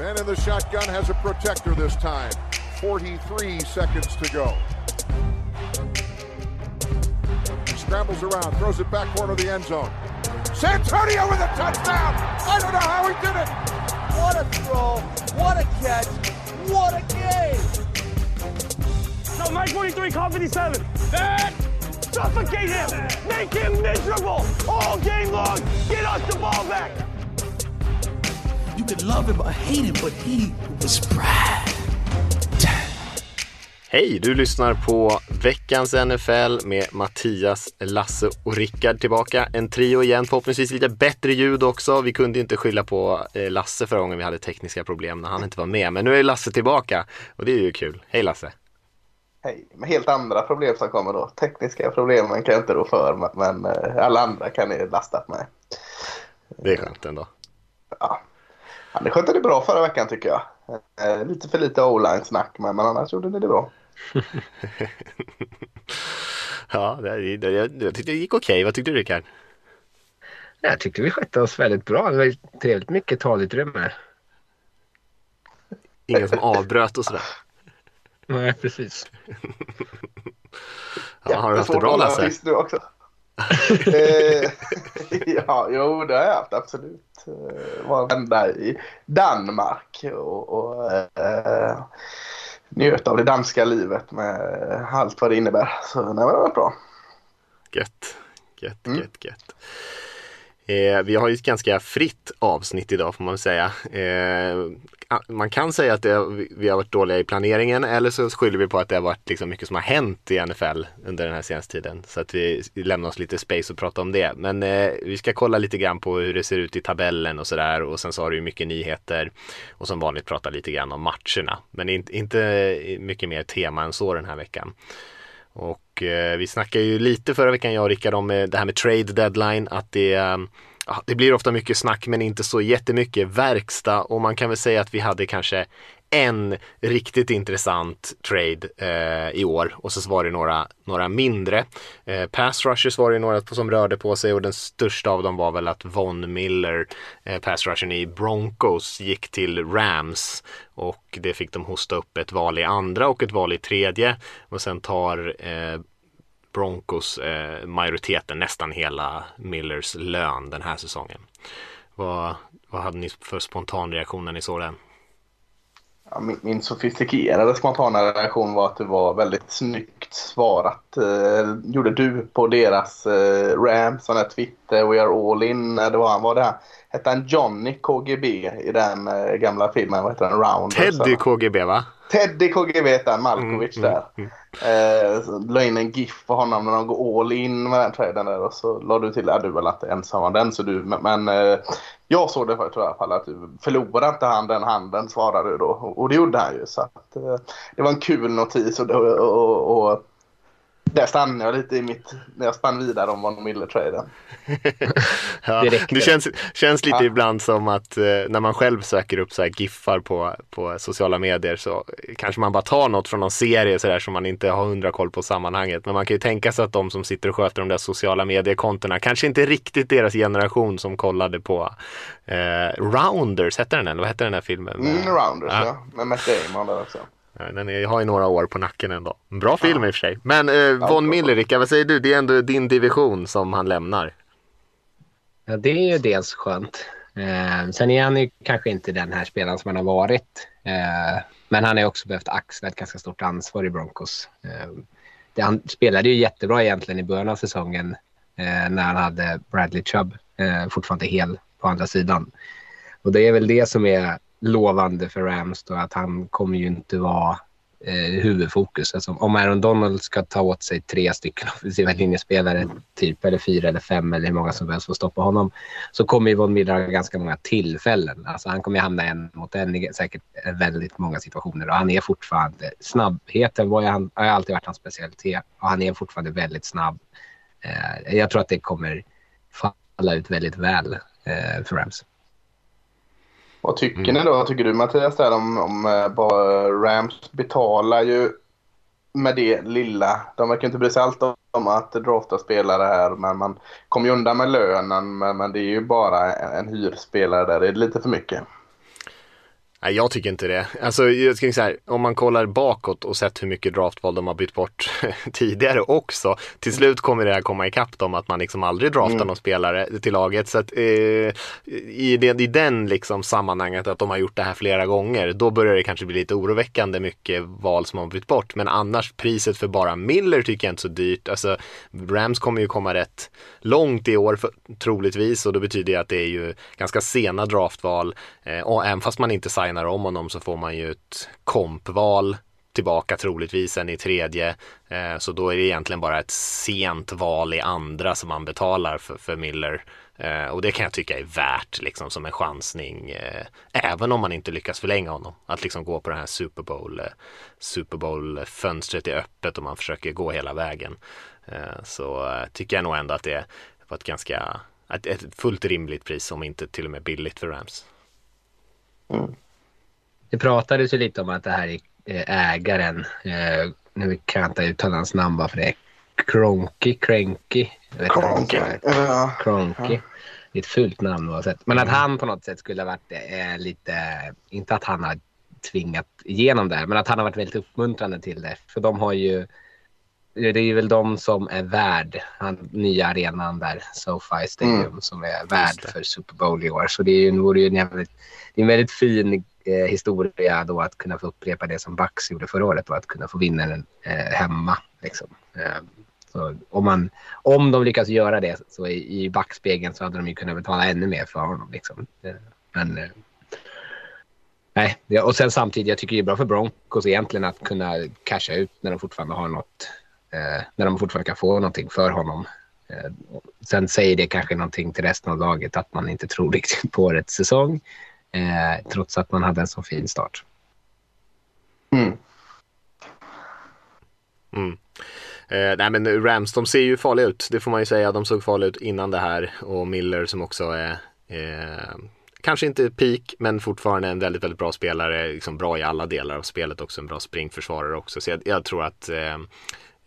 Man in the shotgun has a protector this time. 43 seconds to go. He scrambles around, throws it back corner of the end zone. Santonio with a touchdown! I don't know how he did it! What a throw! What a catch! What a game! No, Mike 43, call 57. That! Suffocate him! Make him miserable! All game long! Get us the ball back! You could love him or hate him, but he was Brad. Hej, du lyssnar på veckans NFL med Mattias, Lasse och Rickard tillbaka. En trio igen, förhoppningsvis lite bättre ljud också. Vi kunde inte skylla på eh, Lasse förra gången vi hade tekniska problem när han inte var med. Men nu är Lasse tillbaka och det är ju kul. Hej Lasse! Hej, med helt andra problem som kommer då. Tekniska problemen kan jag inte rå för, men eh, alla andra kan ni lasta på mig. Det är skönt ändå. Ja. Ja, det skötte det bra förra veckan tycker jag. Eh, lite för lite o-line-snack, men, men annars gjorde ni det bra. ja, det, det, jag, jag tyckte det gick okej. Vad tyckte du Rickard? Jag tyckte vi skötte oss väldigt bra. Det var trevligt mycket talutrymme. Ingen som avbröt och sådär? Nej, precis. ja, har du haft det bra Lasse? Eh, ja, jo det har jag haft absolut. Eh, var vända i Danmark och, och eh, njöt av det danska livet med allt vad det innebär. Så nej, det var bra. Gött, gött, mm. gött, gött. Eh, vi har ju ett ganska fritt avsnitt idag får man säga. Eh, man kan säga att det, vi har varit dåliga i planeringen eller så skyller vi på att det har varit liksom mycket som har hänt i NFL under den här senaste tiden. Så att vi lämnar oss lite space och prata om det. Men eh, vi ska kolla lite grann på hur det ser ut i tabellen och sådär och sen så har du ju mycket nyheter och som vanligt prata lite grann om matcherna. Men in, inte mycket mer tema än så den här veckan. Och eh, vi snackade ju lite förra veckan jag och Rickard om eh, det här med trade deadline, att det eh, det blir ofta mycket snack men inte så jättemycket verkstad. Och man kan väl säga att vi hade kanske en riktigt intressant trade eh, i år. Och så var det några, några mindre. Eh, pass rushers var det några som rörde på sig och den största av dem var väl att Von Miller, eh, pass rushern i Broncos, gick till Rams. Och det fick de hosta upp ett val i andra och ett val i tredje. Och sen tar eh, Broncos eh, majoriteten, nästan hela Millers lön den här säsongen. Vad, vad hade ni för spontan reaktion när ni såg den? Ja, min, min sofistikerade spontana reaktion var att det var väldigt snyggt svarat. Eh, gjorde du på deras eh, Rams, sån här Twitter, We are all in. Det var, var det här, hette han Johnny KGB i den eh, gamla filmen? Vad heter den? Round. Teddy KGB va? Teddy KGB heter han, Malkovic mm, där. Mm, mm. Eh, la in en GIF på honom när de går all in med den traden där och så la du till, ja du väl inte ensam om den så du, men, eh, jag såg det för, tror jag i alla fall att förlorade inte han den handen svarade du då och, och det gjorde han ju så att eh, det var en kul notis och, och, och, och där stannade jag lite i mitt, när jag spann vidare om Von Miller-traden. ja, det känns, känns lite ja. ibland som att eh, när man själv söker upp så här giffar på, på sociala medier så kanske man bara tar något från någon serie så där som man inte har hundra koll på sammanhanget. Men man kan ju tänka sig att de som sitter och sköter de där sociala mediekontona kanske inte riktigt deras generation som kollade på eh, Rounders, hette den eller vad hette den där filmen? Mm, Rounders ja, ja. med Matt Damon där också. Den är, har ju några år på nacken ändå. Bra film ja. i och för sig. Men eh, Von Miller, Rickard, vad säger du? Det är ändå din division som han lämnar. Ja, det är ju dels skönt. Eh, sen är han ju kanske inte den här spelaren som han har varit. Eh, men han har också behövt axla ett ganska stort ansvar i Broncos. Eh, det, han spelade ju jättebra egentligen i början av säsongen eh, när han hade Bradley Chubb eh, fortfarande hel på andra sidan. Och det är väl det som är lovande för Rams då att han kommer ju inte vara eh, huvudfokus. Alltså, om Aaron Donald ska ta åt sig tre stycken offensiva linjespelare, typ, eller fyra eller fem eller hur många som helst får stoppa honom, så kommer ju Von Miller ha ganska många tillfällen. Alltså, han kommer hamna en mot en i säkert väldigt många situationer och han är fortfarande, snabbheten var han, har alltid varit hans specialitet och han är fortfarande väldigt snabb. Eh, jag tror att det kommer falla ut väldigt väl eh, för Rams. Vad tycker mm. ni då? Vad tycker du Mattias där om, om uh, Rams betalar ju med det lilla. De verkar inte bry sig allt om att drafta spelare här men man kommer ju undan med lönen men, men det är ju bara en, en hyrspelare där. Det är lite för mycket. Nej, jag tycker inte det. Alltså, jag ska säga här, om man kollar bakåt och sett hur mycket draftval de har bytt bort tidigare också. Till slut kommer det här komma ikapp dem att man liksom aldrig draftar mm. någon spelare till laget. Så att eh, i, det, i den liksom sammanhanget att de har gjort det här flera gånger, då börjar det kanske bli lite oroväckande mycket val som har bytt bort. Men annars priset för bara Miller tycker jag inte så dyrt. Alltså, Rams kommer ju komma rätt långt i år för, troligtvis och det betyder att det är ju ganska sena draftval. Eh, och även fast man inte signar om honom så får man ju ett kompval tillbaka troligtvis sen i tredje. Eh, så då är det egentligen bara ett sent val i andra som man betalar för, för Miller. Eh, och det kan jag tycka är värt liksom som en chansning. Eh, även om man inte lyckas förlänga honom. Att liksom gå på den här Super Bowl. Super Bowl fönstret är öppet och man försöker gå hela vägen. Så tycker jag nog ändå att det var ett ganska ett fullt rimligt pris om inte till och med billigt för Rams. Mm. Det pratades ju lite om att det här är eh, ägaren, eh, nu kan jag inte uttala hans namn bara för det Kronky, Cranky. Kronky. Ja. Kronky. Det är ett fult namn oavsett. Men att mm. han på något sätt skulle ha varit det är lite, inte att han har tvingat igenom det här, men att han har varit väldigt uppmuntrande till det. För de har ju det är väl de som är värd han, nya arenan där, SoFi Stadium, mm. som är värd för Super Bowl i år. Så det, är ju, vore ju en, jävligt, det är en väldigt fin eh, historia då att kunna få upprepa det som Bucks gjorde förra året och att kunna få vinna den eh, hemma. Liksom. Eh, så om, man, om de lyckas göra det så i, i backspegeln så hade de ju kunnat betala ännu mer för honom. Liksom. Eh, men eh, Nej, och sen samtidigt, jag tycker det är bra för Broncos egentligen att kunna casha ut när de fortfarande har något eh, när de fortfarande kan få någonting för honom. Eh, sen säger det kanske någonting till resten av laget att man inte tror riktigt på årets säsong eh, trots att man hade en så fin start. Mm. Mm. Eh, nej men Rams, de ser ju farliga ut. Det får man ju säga. De såg farliga ut innan det här. Och Miller som också är eh, kanske inte peak, men fortfarande en väldigt, väldigt bra spelare. Liksom bra i alla delar av spelet också. En bra springförsvarare också. Så jag, jag tror att eh, Eh,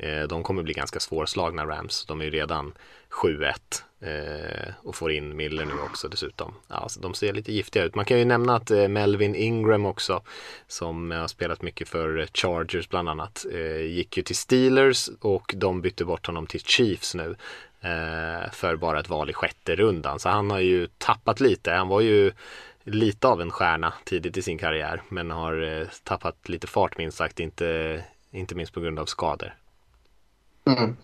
Eh, de kommer bli ganska svårslagna Rams. De är ju redan 7-1 eh, och får in Miller nu också dessutom. Ja, de ser lite giftiga ut. Man kan ju nämna att eh, Melvin Ingram också, som har spelat mycket för Chargers bland annat, eh, gick ju till Steelers och de bytte bort honom till Chiefs nu eh, för bara ett val i sjätte rundan. Så han har ju tappat lite. Han var ju lite av en stjärna tidigt i sin karriär men har tappat lite fart minst sagt, inte, inte minst på grund av skador. Mm.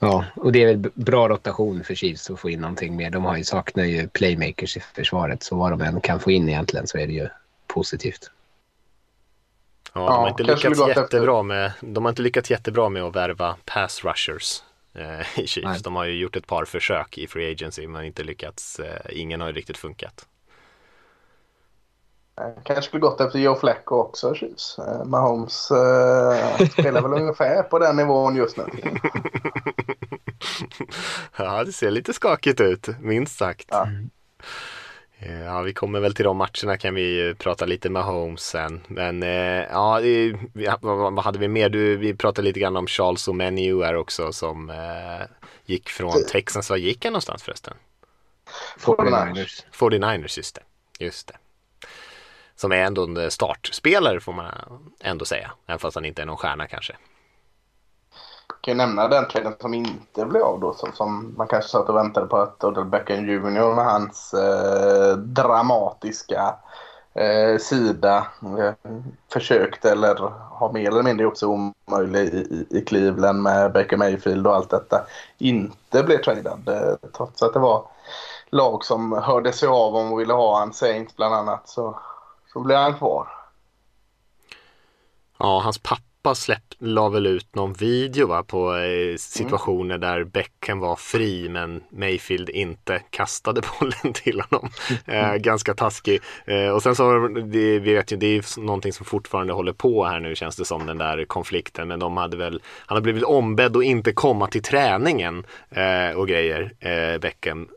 Ja, och det är väl bra rotation för Chiefs att få in någonting mer. De har ju, saknar ju playmakers i försvaret, så vad de än kan få in egentligen så är det ju positivt. Ja, de har inte lyckats jättebra med, de har inte lyckats jättebra med att värva pass rushers eh, i Chiefs. Nej. De har ju gjort ett par försök i Free Agency men inte lyckats. Eh, ingen har ju riktigt funkat. Kanske skulle gått efter Joe Flacco också, Chiefs. Eh, Mahomes eh, spelar väl ungefär på den nivån just nu. ja, det ser lite skakigt ut, minst sagt. Ja. Ja, vi kommer väl till de matcherna kan vi prata lite med Holmes sen. Men eh, ja, vad hade vi mer? Du, vi pratade lite grann om Charles och Menu här också som eh, gick från Texans. Var gick han någonstans förresten? 49ers. 49ers, just det. Just det som är ändå en eh, startspelare får man ändå säga. Även fast han inte är någon stjärna kanske. Jag kan ju nämna den traden som inte blev av då. Som, som man kanske satt och väntade på att Odell Beckham Jr med hans eh, dramatiska eh, sida eh, försökte eller har mer eller mindre gjort sig omöjlig i, i Cleveland med Baker Mayfield och allt detta. Inte blev tradad eh, trots att det var lag som hörde sig av om och ville ha han Saints bland annat. Så så blir han kvar. Ja, hans pappa släpp, la väl ut någon video va, på eh, situationer mm. där Beckham var fri men Mayfield inte kastade bollen till honom. Eh, ganska taskig. Eh, och sen så, det, vi vet ju, det är någonting som fortfarande håller på här nu känns det som den där konflikten. Men de hade väl, han har blivit ombedd att inte komma till träningen eh, och grejer, eh, Beckham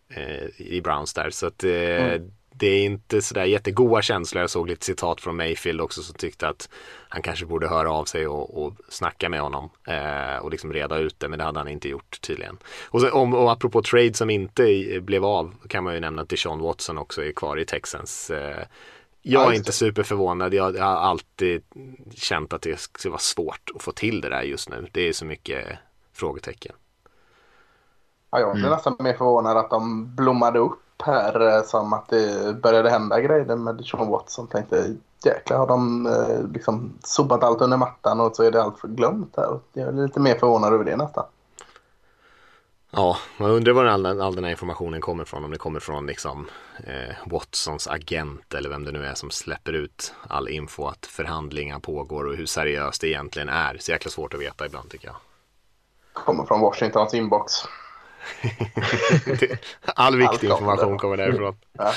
i Browns där. Så att mm det är inte sådär jättegoda känslor. Jag såg lite citat från Mayfield också som tyckte att han kanske borde höra av sig och, och snacka med honom eh, och liksom reda ut det, men det hade han inte gjort tydligen. Och, så, om, och apropå trade som inte blev av kan man ju nämna att Deshaun Watson också är kvar i Texans. Eh, jag är inte superförvånad. Jag, jag har alltid känt att det skulle vara svårt att få till det där just nu. Det är så mycket frågetecken. Ja, jag blev mm. nästan mer förvånad att de blommade upp här eh, som att det började hända grejer med Sean Watson. Tänkte jäklar har de eh, liksom sopat allt under mattan och så är det allt för glömt här. Jag är lite mer förvånad över det nästan. Ja, man undrar var all, all den här informationen kommer ifrån. Om det kommer från liksom eh, Watsons agent eller vem det nu är som släpper ut all info att förhandlingar pågår och hur seriöst det egentligen är. Så jäkla svårt att veta ibland tycker jag. Kommer från Washingtons inbox. All viktig information kommer därifrån. Ja.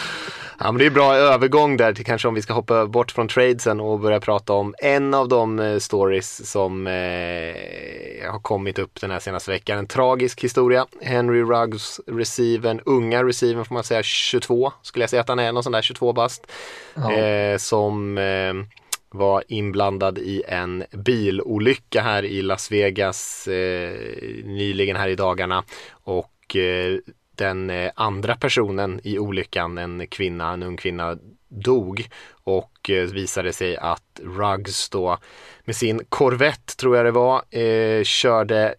ja. men det är bra övergång där till kanske om vi ska hoppa bort från tradesen och börja prata om en av de eh, stories som eh, har kommit upp den här senaste veckan. En tragisk historia. Henry Ruggs receiven, unga receiven får man säga, 22 skulle jag säga att han är, någon sån där 22 bast. Ja. Eh, som eh, var inblandad i en bilolycka här i Las Vegas eh, nyligen här i dagarna. Och eh, den eh, andra personen i olyckan, en kvinna, en ung kvinna, dog. Och eh, visade sig att Ruggs då med sin Corvette tror jag det var eh, körde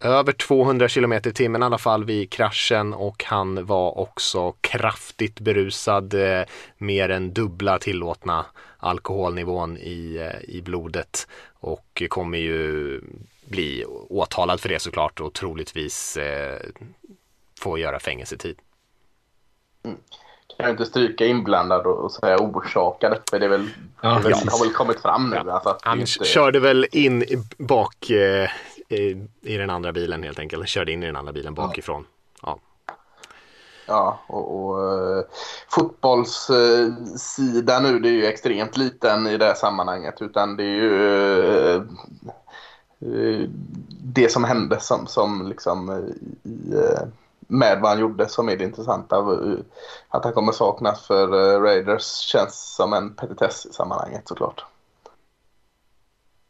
över 200 km i timmen i alla fall vid kraschen. Och han var också kraftigt berusad, eh, mer än dubbla tillåtna alkoholnivån i, eh, i blodet och kommer ju bli åtalad för det såklart och troligtvis eh, få göra fängelsetid. Mm. Kan jag inte stryka inblandad och säga orsakad? För det, är väl, ja, det väl, har väl kommit fram nu. Ja. Alltså han inte... körde väl in bak eh, i, i den andra bilen helt enkelt. Körde in i den andra bilen bakifrån. Ja. Ja, och, och eh, fotbollssidan nu det är ju extremt liten i det här sammanhanget. Utan det är ju eh, eh, det som hände som, som liksom i, med vad han gjorde som är det intressanta. Att han kommer saknas för Raiders känns som en petitess i sammanhanget såklart.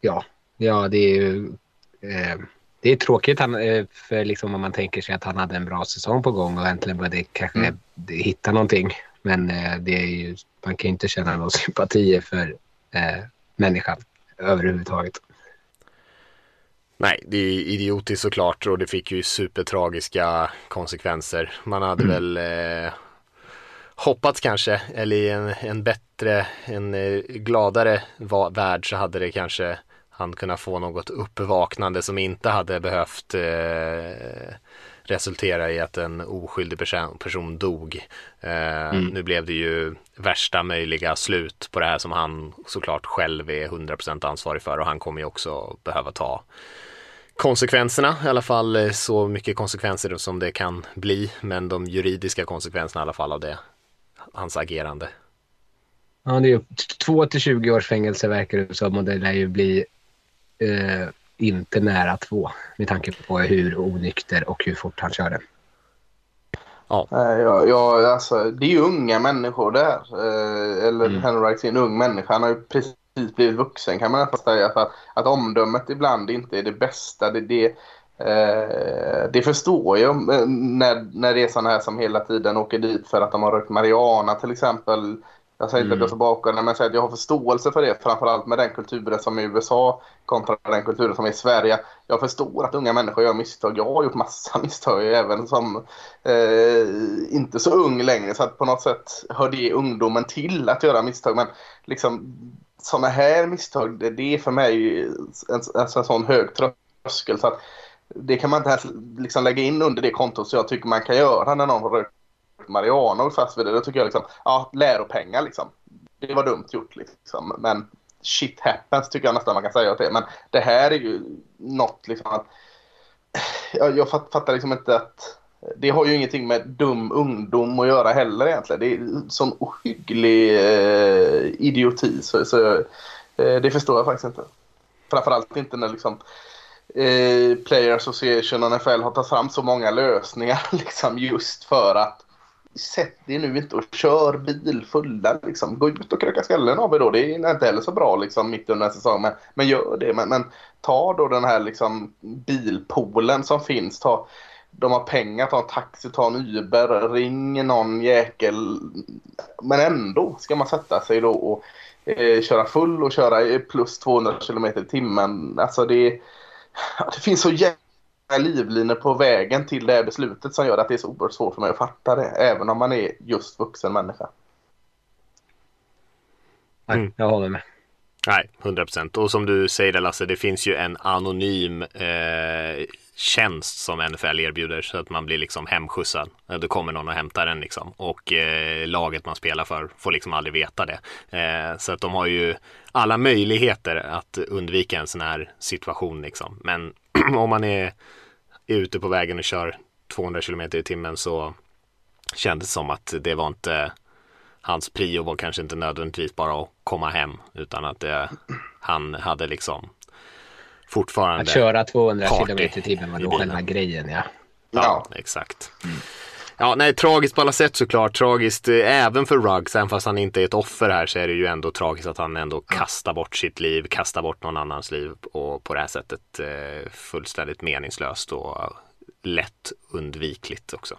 Ja, ja det är ju eh, det är tråkigt han, eh, för liksom om man tänker sig att han hade en bra säsong på gång och äntligen började kanske mm. hitta någonting. Men eh, det är ju, man kan ju inte känna någon sympati för eh, människan överhuvudtaget. Nej, det är idiotiskt såklart och det fick ju supertragiska konsekvenser. Man hade mm. väl eh, hoppats kanske, eller i en, en bättre, en eh, gladare värld så hade det kanske han kunna få något uppvaknande som inte hade behövt eh, resultera i att en oskyldig person, dog. Eh, mm. Nu blev det ju värsta möjliga slut på det här som han såklart själv är 100% ansvarig för och han kommer ju också behöva ta konsekvenserna, i alla fall eh, så mycket konsekvenser som det kan bli, men de juridiska konsekvenserna i alla fall av det, hans agerande. Ja, det är 2 till 20 års fängelse verkar det som och det lär ju bli eh, inte nära två med tanke på hur onykter och hur fort han körde. Ja. Ja, ja, alltså, det är ju unga människor där. Eh, eller mm. Henrik är en ung människa. Han har ju precis blivit vuxen kan man nästan säga. För att, att omdömet ibland inte är det bästa. Det, det, eh, det förstår jag eh, när, när det är sådana här som hela tiden åker dit för att de har rökt marijuana till exempel. Jag säger inte mm. att jag står bakom det, men jag säger att jag har förståelse för det. Framförallt med den kulturen som är i USA kontra den kulturen som är i Sverige. Jag förstår att unga människor gör misstag. Jag har gjort massa misstag även som eh, inte så ung längre. Så att på något sätt hör det ungdomen till att göra misstag. Men liksom sådana här misstag, det, det är för mig en, en, en, en sån hög tröskel. Så att det kan man inte ens liksom lägga in under det kontot så jag tycker man kan göra när någon har Mariano och fast vid det. Då tycker jag liksom, ja, läropengar liksom. Det var dumt gjort liksom. Men shit happens tycker jag nästan man kan säga att det. Men det här är ju något liksom att jag, jag fattar liksom inte att det har ju ingenting med dum ungdom att göra heller egentligen. Det är sån ohygglig eh, idioti så, så eh, det förstår jag faktiskt inte. Framförallt inte när liksom eh, Player Association och NFL har tagit fram så många lösningar liksom just för att sätt er nu inte och kör bil fulla. Liksom. Gå ut och kröka skallen av er då. Det är inte heller så bra liksom, mitt under en säsong. Men, men gör det. Men, men ta då den här liksom, bilpoolen som finns. Ta, de har pengar, ta en taxi, ta en Uber, ring någon jäkel. Men ändå ska man sätta sig då och eh, köra full och köra plus 200 km i timmen. Alltså det, det finns så jävla livlinor på vägen till det här beslutet som gör att det är så oerhört svårt för mig att fatta det. Även om man är just vuxen människa. Nej, jag håller med. Nej, 100 procent. Och som du säger det Lasse, det finns ju en anonym eh, tjänst som NFL erbjuder så att man blir liksom hemskjutsad. Då kommer någon och hämtar en liksom och eh, laget man spelar för får liksom aldrig veta det. Eh, så att de har ju alla möjligheter att undvika en sån här situation liksom. Men om man är, är ute på vägen och kör 200 km i timmen så kändes det som att det var inte hans prio var kanske inte nödvändigtvis bara att komma hem utan att det, han hade liksom fortfarande Att köra 200 km i timmen var då själva grejen ja. Ja, ja. exakt. Mm. Ja, nej, tragiskt på alla sätt såklart. Tragiskt eh, även för Ruggs, även fast han inte är ett offer här så är det ju ändå tragiskt att han ändå kastar bort sitt liv, kastar bort någon annans liv och på det här sättet eh, fullständigt meningslöst och lätt undvikligt också.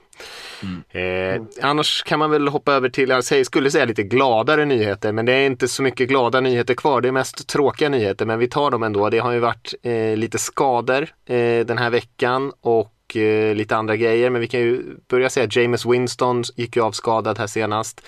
Mm. Eh, annars kan man väl hoppa över till, jag skulle säga lite gladare nyheter, men det är inte så mycket glada nyheter kvar. Det är mest tråkiga nyheter, men vi tar dem ändå. Det har ju varit eh, lite skador eh, den här veckan och eh, lite andra grejer, men vi kan ju börja säga att James Winston gick ju avskadad här senast.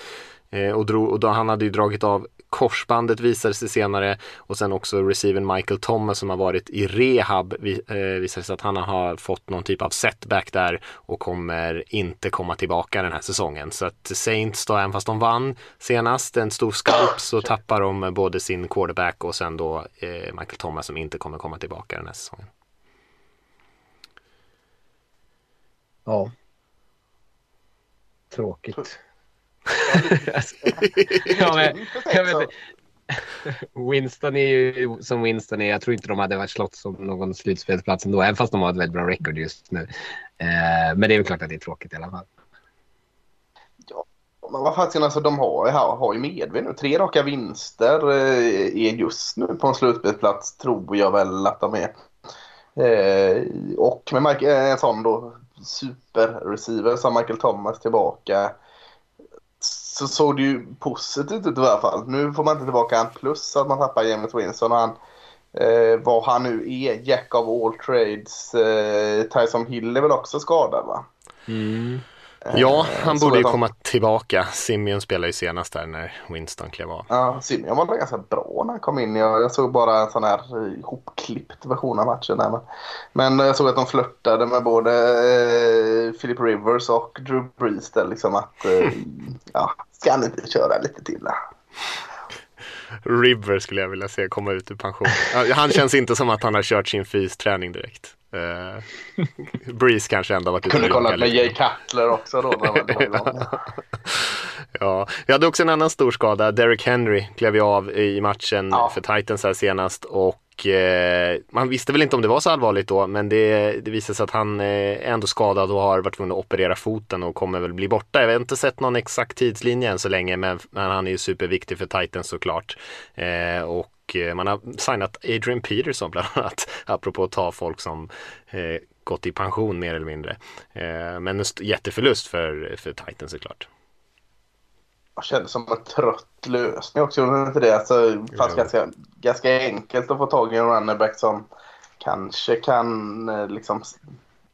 Eh, och, drog, och då, han hade ju dragit av korsbandet visade sig senare och sen också receiven Michael Thomas som har varit i rehab vi, eh, visade sig att han har fått någon typ av setback där och kommer inte komma tillbaka den här säsongen. Så att Saints då, även fast de vann senast en stor skalp så tappar de både sin quarterback och sen då eh, Michael Thomas som inte kommer komma tillbaka den här säsongen. Ja. Tråkigt ja, men, jag vet, Winston är ju som Winston är. Jag tror inte de hade varit slått som någon slutspelsplats ändå, även fast de har ett väldigt bra record just nu. Eh, men det är väl klart att det är tråkigt i alla fall. Ja, men vad fan, alltså, de har, har, har ju medvind nu. Tre raka vinster eh, är just nu på en slutspelsplats, tror jag väl att de är. Eh, och med Mike, en sån då superreceiver som Michael Thomas tillbaka så såg det ju positivt ut i alla fall. Nu får man inte tillbaka en plus att man tappar James Winston och han, eh, vad han nu är, Jack of all trades. Eh, Tyson Hill är väl också skadad va? Mm. Ja, eh, han borde ju komma tillbaka. Simeon spelade ju senast där när Winston klev av. Ja, Simeon var ganska bra när han kom in. Jag, jag såg bara en sån här ihopklippt version av matchen. Där. Men, men jag såg att de flörtade med både eh, Philip Rivers och Drew Brees. Där, liksom att, eh, ja, ska han inte köra lite till? Där? River skulle jag vilja se komma ut ur pension. Han känns inte som att han har kört sin fysträning direkt. Uh, Breeze kanske ändå varit ute Kunde kolla med Jay Cutler också då. ja, vi hade också en annan stor skada. Derek Henry klev ju av i matchen ja. för Titans här senast och eh, man visste väl inte om det var så allvarligt då, men det, det visade sig att han eh, är ändå skadad och har varit tvungen att operera foten och kommer väl bli borta. Jag har inte sett någon exakt tidslinje än så länge, men, men han är ju superviktig för Titans såklart. Eh, och och eh, man har signat Adrian Peterson bland annat, apropå att ta folk som eh, gått i pension mer eller mindre. Eh, men en jätteförlust för, för Titans såklart. Jag kände som en trött lösning också. Inte det. Alltså, fast ganska, ganska enkelt att få tag i en runnerback som kanske kan eh, liksom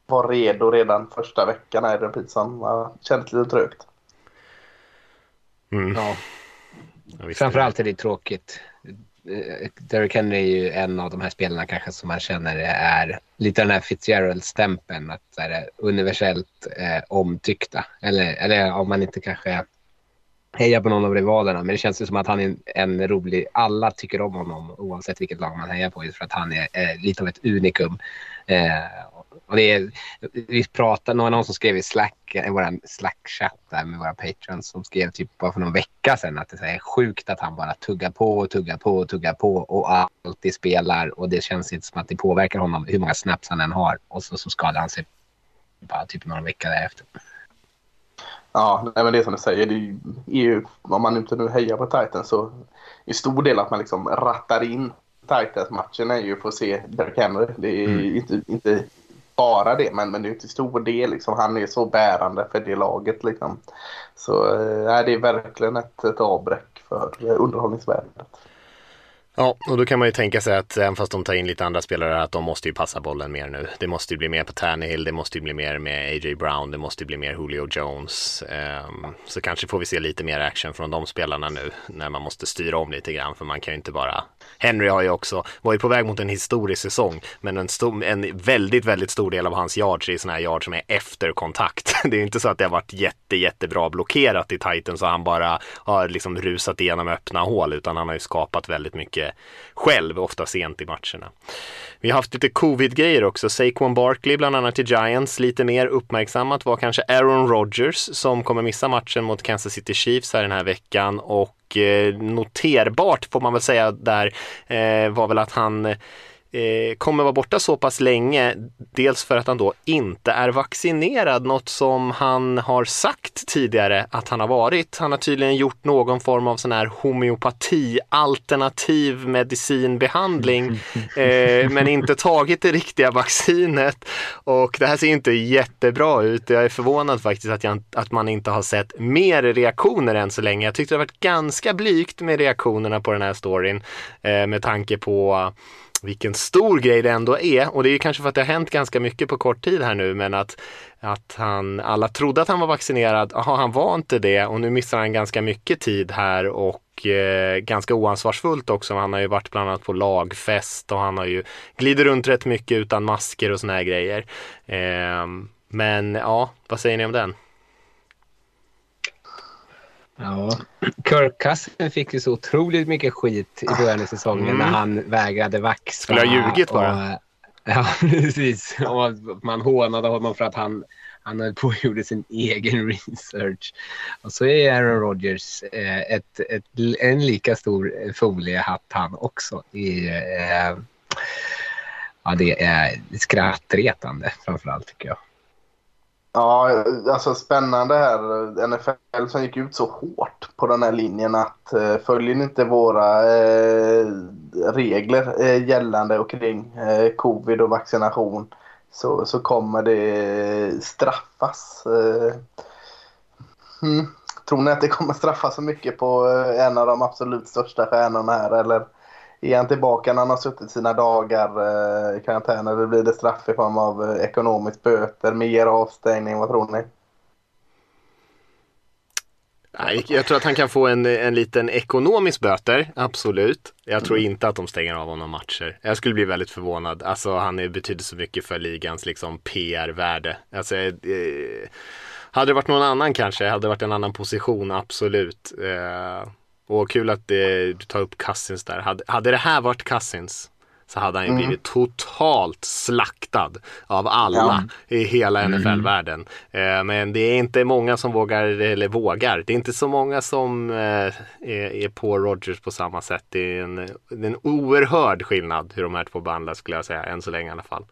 vara redo redan första veckan. Adrian Peterson kändes lite trögt. Mm. Ja. Framförallt är det tråkigt. Eh, Derrick Henry är ju en av de här spelarna kanske som man känner är lite den här Fitzgerald-stämpeln. Att så eh, universellt eh, omtyckta. Eller, eller om man inte kanske hejar på någon av rivalerna. Men det känns ju som att han är en rolig... Alla tycker om honom oavsett vilket lag man hejar på. Just för att han är eh, lite av ett unikum. Eh, och det är, vi pratade, någon, någon som skrev i Slack, i vår Slack-chatt där med våra patrons som skrev typ bara för någon vecka sedan att det är sjukt att han bara tuggar på och tuggar på och tuggar på och alltid spelar och det känns inte som att det påverkar honom hur många snaps han än har och så, så skadar han sig bara typ några veckor därefter. Ja, nej, men det är som du säger. Det är ju, om man inte nu hejar på Titans så i stor del att man liksom rattar in Titans-matchen är ju för att se Derek Henry. Det är mm. inte, inte bara det, men, men det är till stor del liksom, han är så bärande för det laget. Liksom. Så äh, det är verkligen ett, ett avbräck för eh, underhållningsvärdet. Ja, och då kan man ju tänka sig att även fast de tar in lite andra spelare att de måste ju passa bollen mer nu. Det måste ju bli mer på Tannehill, det måste ju bli mer med A.J. Brown, det måste ju bli mer Julio Jones. Um, så kanske får vi se lite mer action från de spelarna nu när man måste styra om lite grann för man kan ju inte bara Henry har ju också, var ju på väg mot en historisk säsong, men en, stor, en väldigt, väldigt stor del av hans yards är sådana här yards som är efter kontakt. Det är ju inte så att det har varit jätte, jättebra blockerat i Titans så han bara har liksom rusat igenom öppna hål, utan han har ju skapat väldigt mycket själv, ofta sent i matcherna. Vi har haft lite covid-grejer också. Saquon Barkley, bland annat i Giants, lite mer uppmärksammat var kanske Aaron Rodgers som kommer missa matchen mot Kansas City Chiefs här den här veckan och eh, noterbart får man väl säga där eh, var väl att han eh, kommer vara borta så pass länge. Dels för att han då inte är vaccinerad, något som han har sagt tidigare att han har varit. Han har tydligen gjort någon form av sån här homeopati, alternativ medicinbehandling, eh, men inte tagit det riktiga vaccinet. Och det här ser inte jättebra ut. Jag är förvånad faktiskt att, jag, att man inte har sett mer reaktioner än så länge. Jag tyckte det varit ganska blygt med reaktionerna på den här storyn eh, med tanke på vilken stor grej det ändå är. Och det är kanske för att det har hänt ganska mycket på kort tid här nu, men att, att han, alla trodde att han var vaccinerad. Jaha, han var inte det och nu missar han ganska mycket tid här och eh, ganska oansvarsfullt också. Han har ju varit bland annat på lagfest och han har ju glidit runt rätt mycket utan masker och såna här grejer. Eh, men ja, vad säger ni om den? Ja, Kirk Cousins fick ju så otroligt mycket skit i början av säsongen mm. när han vägrade vaxa. Eller har ljugit bara. ja, precis. Och man hånade honom för att han, han höll på och gjorde sin egen research. Och så är Aaron Rodgers eh, ett, ett, en lika stor foliehatt han också. I, eh, ja, det är skrattretande framförallt tycker jag. Ja, alltså spännande här. NFL som gick ut så hårt på den här linjen att eh, följer ni inte våra eh, regler eh, gällande och kring eh, covid och vaccination så, så kommer det straffas. Eh, hmm. Tror ni att det kommer straffas så mycket på eh, en av de absolut största stjärnorna här eller? Är han tillbaka när han har suttit sina dagar eh, i karantän eller blir det straff i form av eh, ekonomiskt böter, mer avstängning? Vad tror ni? Nej, jag tror att han kan få en, en liten ekonomisk böter, absolut. Jag tror mm. inte att de stänger av honom matcher. Jag skulle bli väldigt förvånad. Alltså han är, betyder så mycket för ligans liksom, PR-värde. Alltså, eh, hade det varit någon annan kanske, hade det varit en annan position, absolut. Eh, och kul att det, du tar upp Cousins där. Hade, hade det här varit Cousins så hade han ju mm. blivit totalt slaktad av alla ja. i hela mm. NFL-världen. Eh, men det är inte många som vågar, eller vågar, det är inte så många som eh, är, är, på Rogers på samma sätt. Det är, en, det är en oerhörd skillnad hur de här två behandlas skulle jag säga, än så länge i alla fall.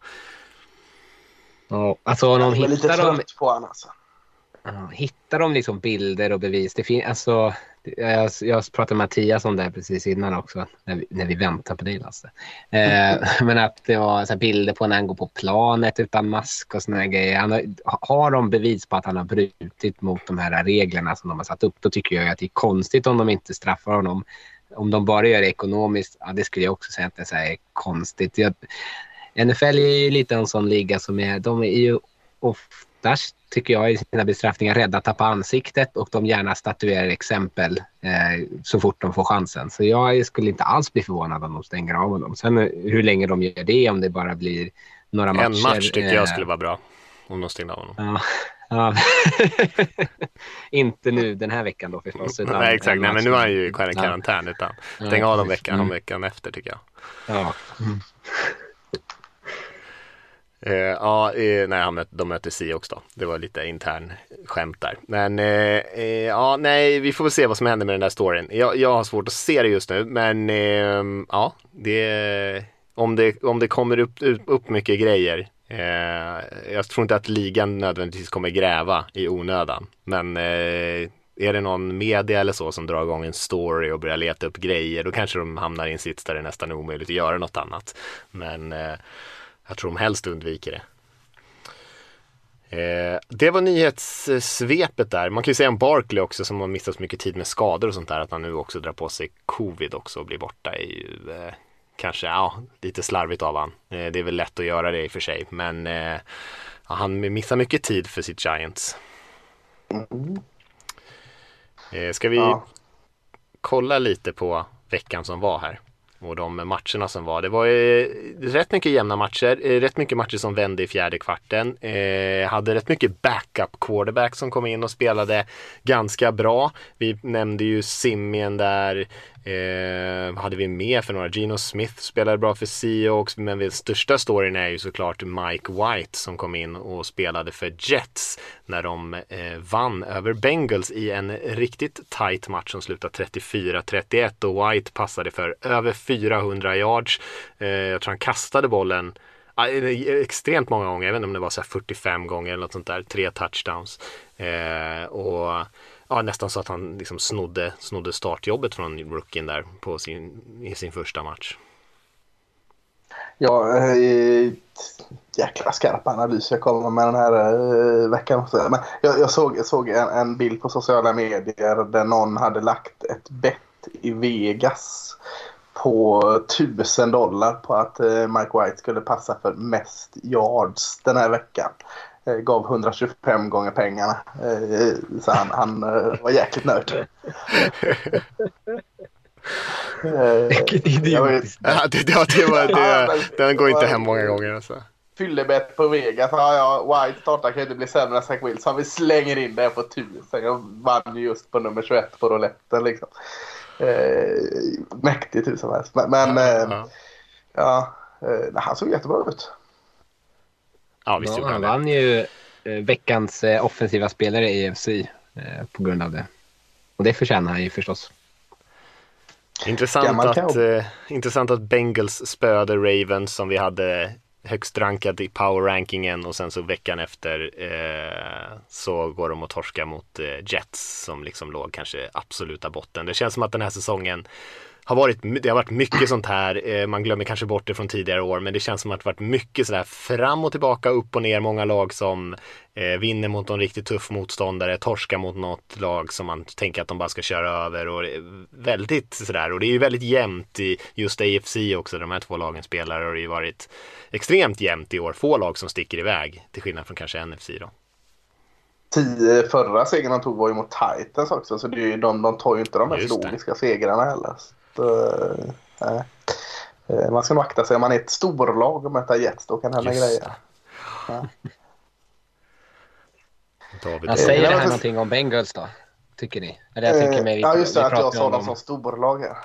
Ja, alltså om de hittar lite dem... på honom alltså. Hittar de liksom bilder och bevis? Det finns, alltså, jag, jag pratade med Mattias om det precis innan också, när vi, när vi väntar på dig Lasse. Eh, men att det var så bilder på när han går på planet utan mask och såna grejer. Han har, har de bevis på att han har brutit mot de här reglerna som de har satt upp, då tycker jag att det är konstigt om de inte straffar honom. Om de bara gör det ekonomiskt, ja, det skulle jag också säga att det är konstigt. Jag, NFL är ju lite en sån liga som är, de är ju ofta oftast tycker jag i sina bestraffningar rädda att tappa ansiktet och de gärna statuerar exempel eh, så fort de får chansen. Så jag skulle inte alls bli förvånad om de stänger av honom. Sen eh, hur länge de gör det, om det bara blir några matcher. En match tycker eh, jag skulle vara bra om de stängde av honom. Ja. Ja. inte nu den här veckan då förstås. Nej exakt, nej, men nu är han ju i karantän. Utan stäng av dem veckan, mm. veckan efter tycker jag. Ja. Mm. Eh, ja, eh, nej, han de möter Seahawks då. Det var lite intern skämt där. Men eh, eh, ja, nej, vi får väl se vad som händer med den där storyn. Jag, jag har svårt att se det just nu, men eh, ja, det, om, det, om det kommer upp, upp mycket grejer Eh, jag tror inte att ligan nödvändigtvis kommer gräva i onödan. Men eh, är det någon media eller så som drar igång en story och börjar leta upp grejer då kanske de hamnar i en sits där det är nästan omöjligt att göra något annat. Men eh, jag tror de helst undviker det. Eh, det var nyhetssvepet där. Man kan ju säga om Barkley också som har missat så mycket tid med skador och sånt där att han nu också drar på sig covid också och blir borta är ju eh, kanske ja, lite slarvigt av han. Eh, det är väl lätt att göra det i och för sig men eh, ja, han missar mycket tid för sitt Giants. Mm. ska vi ja. kolla lite på veckan som var här? Och de matcherna som var. Det var eh, rätt mycket jämna matcher, eh, rätt mycket matcher som vände i fjärde kvarten. Eh, hade rätt mycket backup quarterback som kom in och spelade ganska bra. Vi nämnde ju Simien där, Eh, vad hade vi mer för några? Gino Smith spelade bra för Seahawks men den största storyn är ju såklart Mike White som kom in och spelade för Jets när de eh, vann över Bengals i en riktigt tight match som slutade 34-31 och White passade för över 400 yards. Eh, jag tror han kastade bollen eh, extremt många gånger, jag vet inte om det var så 45 gånger eller något sånt där, tre touchdowns. Eh, och ja, nästan så att han liksom snodde, snodde startjobbet från rookien där på sin, i sin första match. Ja, eh, jäkla skarp analys jag kommer med den här eh, veckan. Men jag, jag såg, jag såg en, en, bild på sociala medier där någon hade lagt ett bett i Vegas på tusen dollar på att eh, Mike White skulle passa för mest yards den här veckan. Eh, gav 125 gånger pengarna. Eh, så han, han eh, var jäkligt nöjd. Vilket idiotiskt. Ja, det, det, det, var, det, den går inte hem många gånger. Alltså. Fyllebett på Vegas. Ja, ja, White startar kan inte bli sämre än Zach Wilson. Vi slänger in det på tusen. Jag vann just på nummer 21 på rouletten. Liksom. Eh, mäktigt hur som helst. Men, men ja, ja. ja han såg jättebra ut. Ja, visst ja, han vann ju eh, veckans eh, offensiva spelare i EFC eh, på grund av det. Och det förtjänar han ju förstås. Intressant att, eh, intressant att Bengals spöade Ravens som vi hade högst rankat i power-rankingen och sen så veckan efter eh, så går de och torska mot eh, Jets som liksom låg kanske absoluta botten. Det känns som att den här säsongen har varit, det har varit mycket sånt här, eh, man glömmer kanske bort det från tidigare år, men det känns som att det varit mycket sådär fram och tillbaka, upp och ner, många lag som eh, vinner mot någon riktigt tuff motståndare, torskar mot något lag som man tänker att de bara ska köra över och väldigt sådär, och det är ju väldigt jämnt i just AFC också, de här två lagen spelar och det har ju varit extremt jämnt i år, få lag som sticker iväg, till skillnad från kanske NFC då. Tio, förra segern de tog var ju mot Titans också, så det är ju, de, de tar ju inte de mest logiska segrarna heller. Uh, uh, man ska nog akta sig om man är ett storlag och möter Jets. Då kan det hända grejer. Ja. Jag säger det här någonting om Bengals då? Tycker ni? Eller jag tycker mig, ja, just det. Att jag sa dem som storlag här.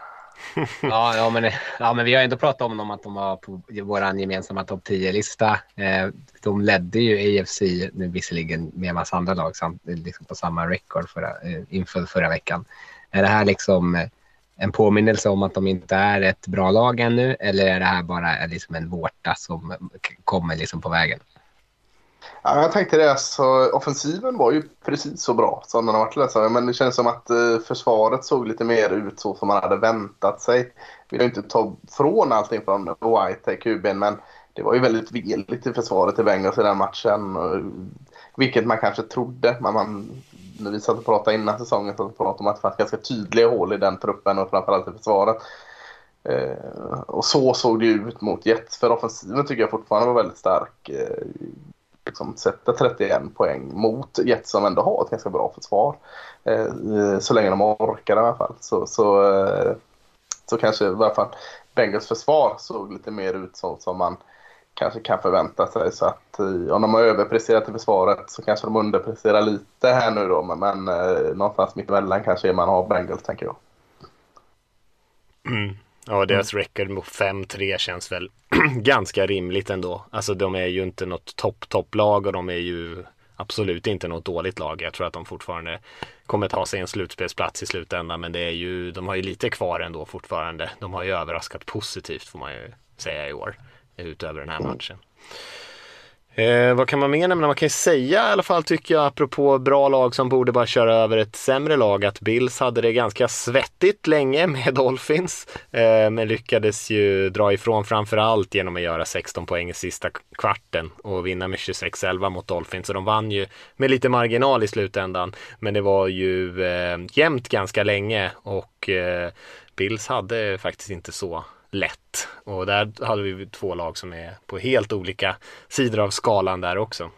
ja, ja, men, ja, men vi har ändå pratat om dem att de var på vår gemensamma topp 10-lista. Eh, de ledde ju AFC, nu visserligen med en massa andra lag, samt, liksom på samma record förra, eh, inför förra veckan. Är det här liksom en påminnelse om att de inte är ett bra lag ännu eller är det här bara liksom en vårta som kommer liksom på vägen? Ja, jag tänkte det, alltså, offensiven var ju precis så bra som den har varit. Alltså. Men det känns som att eh, försvaret såg lite mer ut så som man hade väntat sig. Vill vill inte ta från allting från White, eh, kuben, men det var ju väldigt veligt i försvaret i Bengals i den matchen. Vilket man kanske trodde. Man, man när vi satt och pratade innan säsongen så pratade om att det fanns ganska tydliga hål i den truppen och framförallt i försvaret. Eh, och så såg det ut mot Jets. För offensiven tycker jag fortfarande var väldigt stark. Eh, liksom sätta 31 poäng mot Jets som ändå har ett ganska bra försvar. Eh, så länge de orkar i alla fall. Så, så, eh, så kanske i alla fall Bengals försvar såg lite mer ut så, som man kanske kan förvänta sig. Så att eh, om de har överpresterat i försvaret så kanske de underpresterar lite här nu då. Men, men eh, någonstans mittemellan kanske man har Bengals tänker jag. Mm. Ja, deras mm. record mot 5-3 känns väl ganska rimligt ändå. Alltså de är ju inte något topp-topplag och de är ju absolut inte något dåligt lag. Jag tror att de fortfarande kommer ta sig en slutspelsplats i slutändan. Men det är ju, de har ju lite kvar ändå fortfarande. De har ju överraskat positivt får man ju säga i år utöver den här matchen. Eh, vad kan man mer nämna? Man kan ju säga i alla fall tycker jag apropå bra lag som borde bara köra över ett sämre lag att Bills hade det ganska svettigt länge med Dolphins eh, men lyckades ju dra ifrån framförallt genom att göra 16 poäng i sista kvarten och vinna med 26-11 mot Dolphins så de vann ju med lite marginal i slutändan men det var ju eh, jämnt ganska länge och eh, Bills hade faktiskt inte så lätt. Och där hade vi två lag som är på helt olika sidor av skalan där också.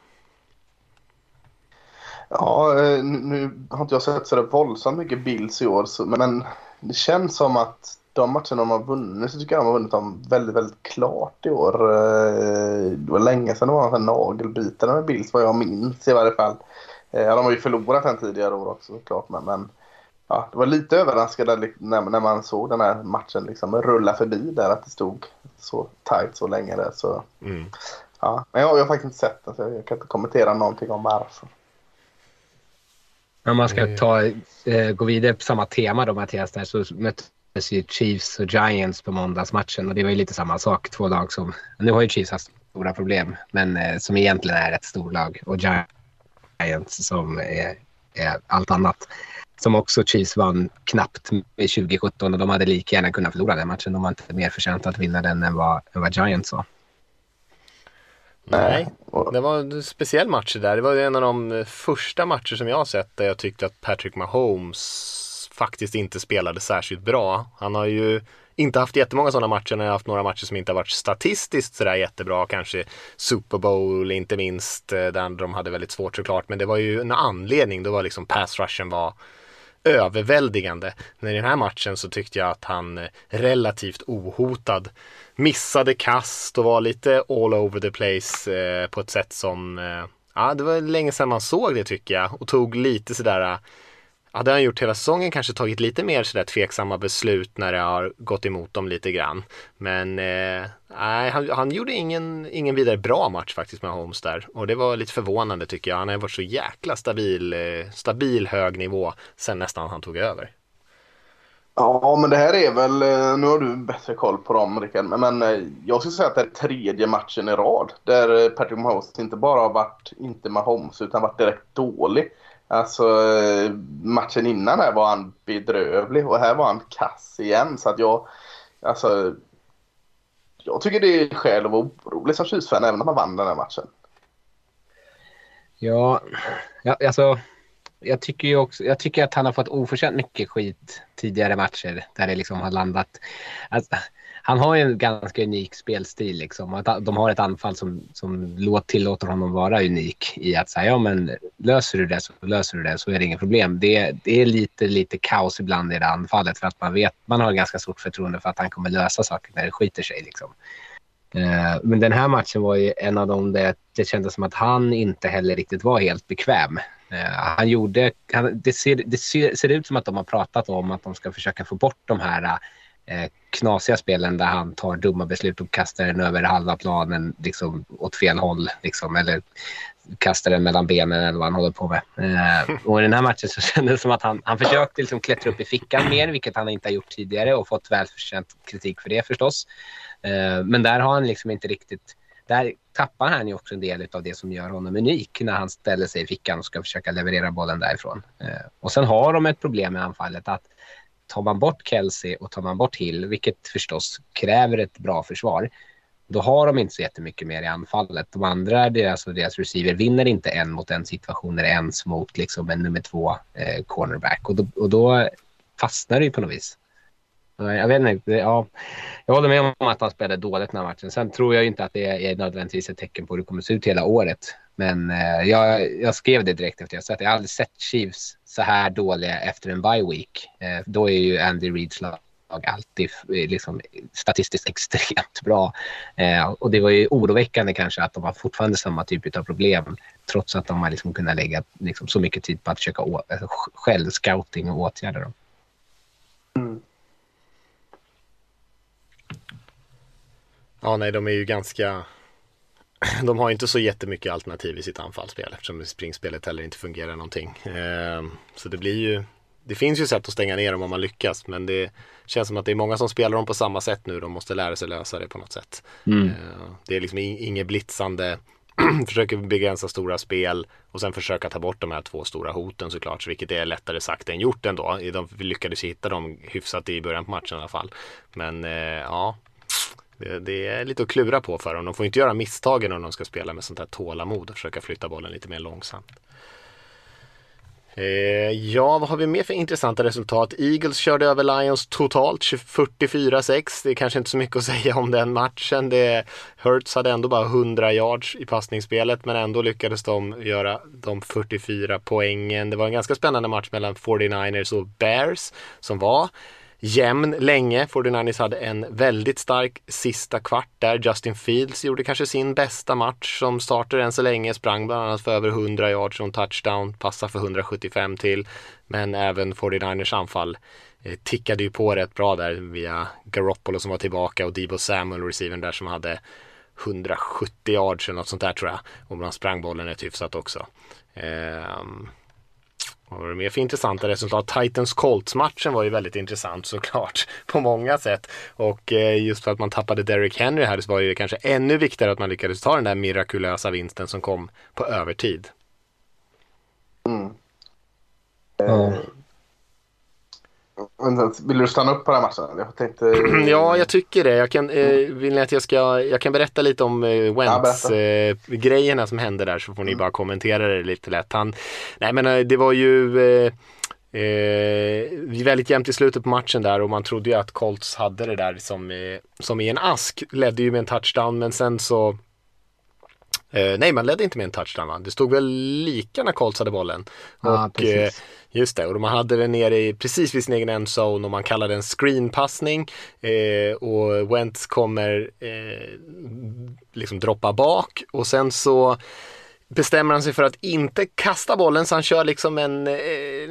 Ja, eh, nu har inte jag sett så våldsamt mycket Bills i år, så, men det känns som att de matcherna de har vunnit så tycker jag de har vunnit dem väldigt, väldigt klart i år. Eh, det var länge sedan det var en nagelbitare med Bills vad jag minns i varje fall. Eh, ja, de har ju förlorat en tidigare år också såklart men, men ja, det var lite överraskande när, när man såg den här matchen liksom rulla förbi där att det stod så tajt så länge där. Så, mm. ja. Men jag, jag har faktiskt inte sett den så jag kan inte kommentera någonting om varför. Om man ska ta, eh, gå vidare på samma tema då Mattias, där, så möttes ju Chiefs och Giants på måndagsmatchen och det var ju lite samma sak. Två lag som, nu har ju Chiefs haft stora problem, men eh, som egentligen är ett storlag och Giants som är, är allt annat som också Chiefs vann knappt i 2017 och de hade lika gärna kunnat förlora den matchen. De var inte mer förtjänta att vinna den än vad, än vad Giants var. Nej, det var en speciell match där. Det var en av de första matcher som jag har sett där jag tyckte att Patrick Mahomes faktiskt inte spelade särskilt bra. Han har ju inte haft jättemånga sådana matcher, han har haft några matcher som inte har varit statistiskt sådär jättebra, kanske Super Bowl inte minst, eh, där de hade väldigt svårt såklart, men det var ju en anledning, då var liksom pass rushen var överväldigande. Men i den här matchen så tyckte jag att han eh, relativt ohotad missade kast och var lite all over the place eh, på ett sätt som, eh, ja det var länge sedan man såg det tycker jag och tog lite sådär eh, hade han gjort hela säsongen kanske tagit lite mer sådär tveksamma beslut när det har gått emot dem lite grann. Men eh, han, han gjorde ingen, ingen vidare bra match faktiskt med Holmes där. Och det var lite förvånande tycker jag. Han har varit så jäkla stabil, eh, stabil hög nivå sen nästan han tog över. Ja, men det här är väl, eh, nu har du bättre koll på dem Rickard, men eh, jag skulle säga att det är tredje matchen i rad där eh, Patrick Mahomes inte bara har varit, inte Mahomes, utan varit direkt dålig. Alltså eh, matchen innan här var han bedrövlig och här var han kass igen. Så att jag, alltså, jag tycker det är skäl att vara orolig som Chiefs-fan även om man vann den här matchen. Ja, ja alltså jag tycker ju också, jag tycker att han har fått oförtjänt mycket skit tidigare matcher där det liksom har landat. Alltså, han har ju en ganska unik spelstil. Liksom. de har ett anfall som, som tillåter honom vara unik i att säga ja men löser du det så löser du det så är det inget problem. Det, det är lite, lite kaos ibland i det anfallet för att man vet, man har ganska stort förtroende för att han kommer lösa saker när det skiter sig. Liksom. Eh, men den här matchen var ju en av dem där det kändes som att han inte heller riktigt var helt bekväm. Eh, han gjorde, han, det, ser, det ser, ser, ut som att de har pratat om att de ska försöka få bort de här Eh, knasiga spelen där han tar dumma beslut och kastar den över halva planen liksom, åt fel håll. Liksom, eller kastar den mellan benen eller vad han håller på med. Eh, och i den här matchen så kändes det som att han, han försökte liksom klättra upp i fickan mer, vilket han inte har gjort tidigare och fått välförtjänt kritik för det förstås. Eh, men där har han liksom inte riktigt... Där tappar han ju också en del av det som gör honom unik när han ställer sig i fickan och ska försöka leverera bollen därifrån. Eh, och sen har de ett problem med anfallet att tar man bort Kelsey och tar man bort Hill, vilket förstås kräver ett bra försvar, då har de inte så jättemycket mer i anfallet. De andra, deras, deras receiver, vinner inte en mot en situationer ens mot liksom en nummer två eh, cornerback. Och då, och då fastnar det ju på något vis. Jag vet inte. Ja, jag håller med om att han spelade dåligt den här matchen. Sen tror jag inte att det är nödvändigtvis ett tecken på hur det kommer se ut hela året. Men eh, jag, jag, skrev det direkt efter jag sett Jag har aldrig sett Chiefs så här dåliga efter en bye week. Eh, då är ju Andy Reeds lag alltid eh, liksom, statistiskt extremt bra. Eh, och det var ju oroväckande kanske att de har fortfarande samma typ av problem trots att de har liksom kunnat lägga liksom, så mycket tid på att försöka alltså, själv scouting och åtgärda dem. Ja, nej, de är ju ganska de har inte så jättemycket alternativ i sitt anfallsspel eftersom springspelet heller inte fungerar någonting. Ehm, så det blir ju, det finns ju sätt att stänga ner dem om man lyckas men det känns som att det är många som spelar dem på samma sätt nu. De måste lära sig lösa det på något sätt. Mm. Ehm, det är liksom inget blitzande försöker begränsa stora spel och sen försöka ta bort de här två stora hoten såklart, vilket är lättare sagt än gjort ändå. De lyckades hitta dem hyfsat i början på matchen i alla fall. Men eh, ja, det, det, är lite att klura på för dem. De får inte göra misstagen om de ska spela med sånt här tålamod och försöka flytta bollen lite mer långsamt. Eh, ja, vad har vi mer för intressanta resultat? Eagles körde över Lions totalt 44-6. Det är kanske inte så mycket att säga om den matchen. Det, Hurts hade ändå bara 100 yards i passningsspelet men ändå lyckades de göra de 44 poängen. Det var en ganska spännande match mellan 49ers och Bears som var jämn länge. 49ers hade en väldigt stark sista kvart där. Justin Fields gjorde kanske sin bästa match som starter än så länge. Sprang bland annat för över 100 yards och touchdown. Passade för 175 till. Men även 49ers anfall eh, tickade ju på rätt bra där via Garoppolo som var tillbaka och Debo Samuel, receiven där som hade 170 yards eller något sånt där tror jag. Och man sprang bollen rätt hyfsat också. Um, vad var det mer för intressanta resultat? Titans Colts-matchen var ju väldigt intressant såklart på många sätt. Och eh, just för att man tappade Derrick Henry här så var det kanske ännu viktigare att man lyckades ta den där mirakulösa vinsten som kom på övertid. Mm. Mm. Vill du stanna upp på den här matchen? Jag tänkte... Ja, jag tycker det. Jag kan, eh, vill ni att jag ska, jag kan berätta lite om eh, Wentz-grejerna eh, som hände där så får ni mm. bara kommentera det lite lätt. Han, nej men eh, det var ju eh, Eh, väldigt jämnt i slutet på matchen där och man trodde ju att Colts hade det där som, eh, som i en ask. Ledde ju med en touchdown men sen så eh, Nej man ledde inte med en touchdown va? Det stod väl lika när Colts hade bollen. Ja, och, precis. Just det, och man hade den nere i, precis vid sin egen endzone och man kallade den screenpassning. Eh, och Wentz kommer eh, liksom droppa bak och sen så bestämmer han sig för att inte kasta bollen så han kör liksom en, eh,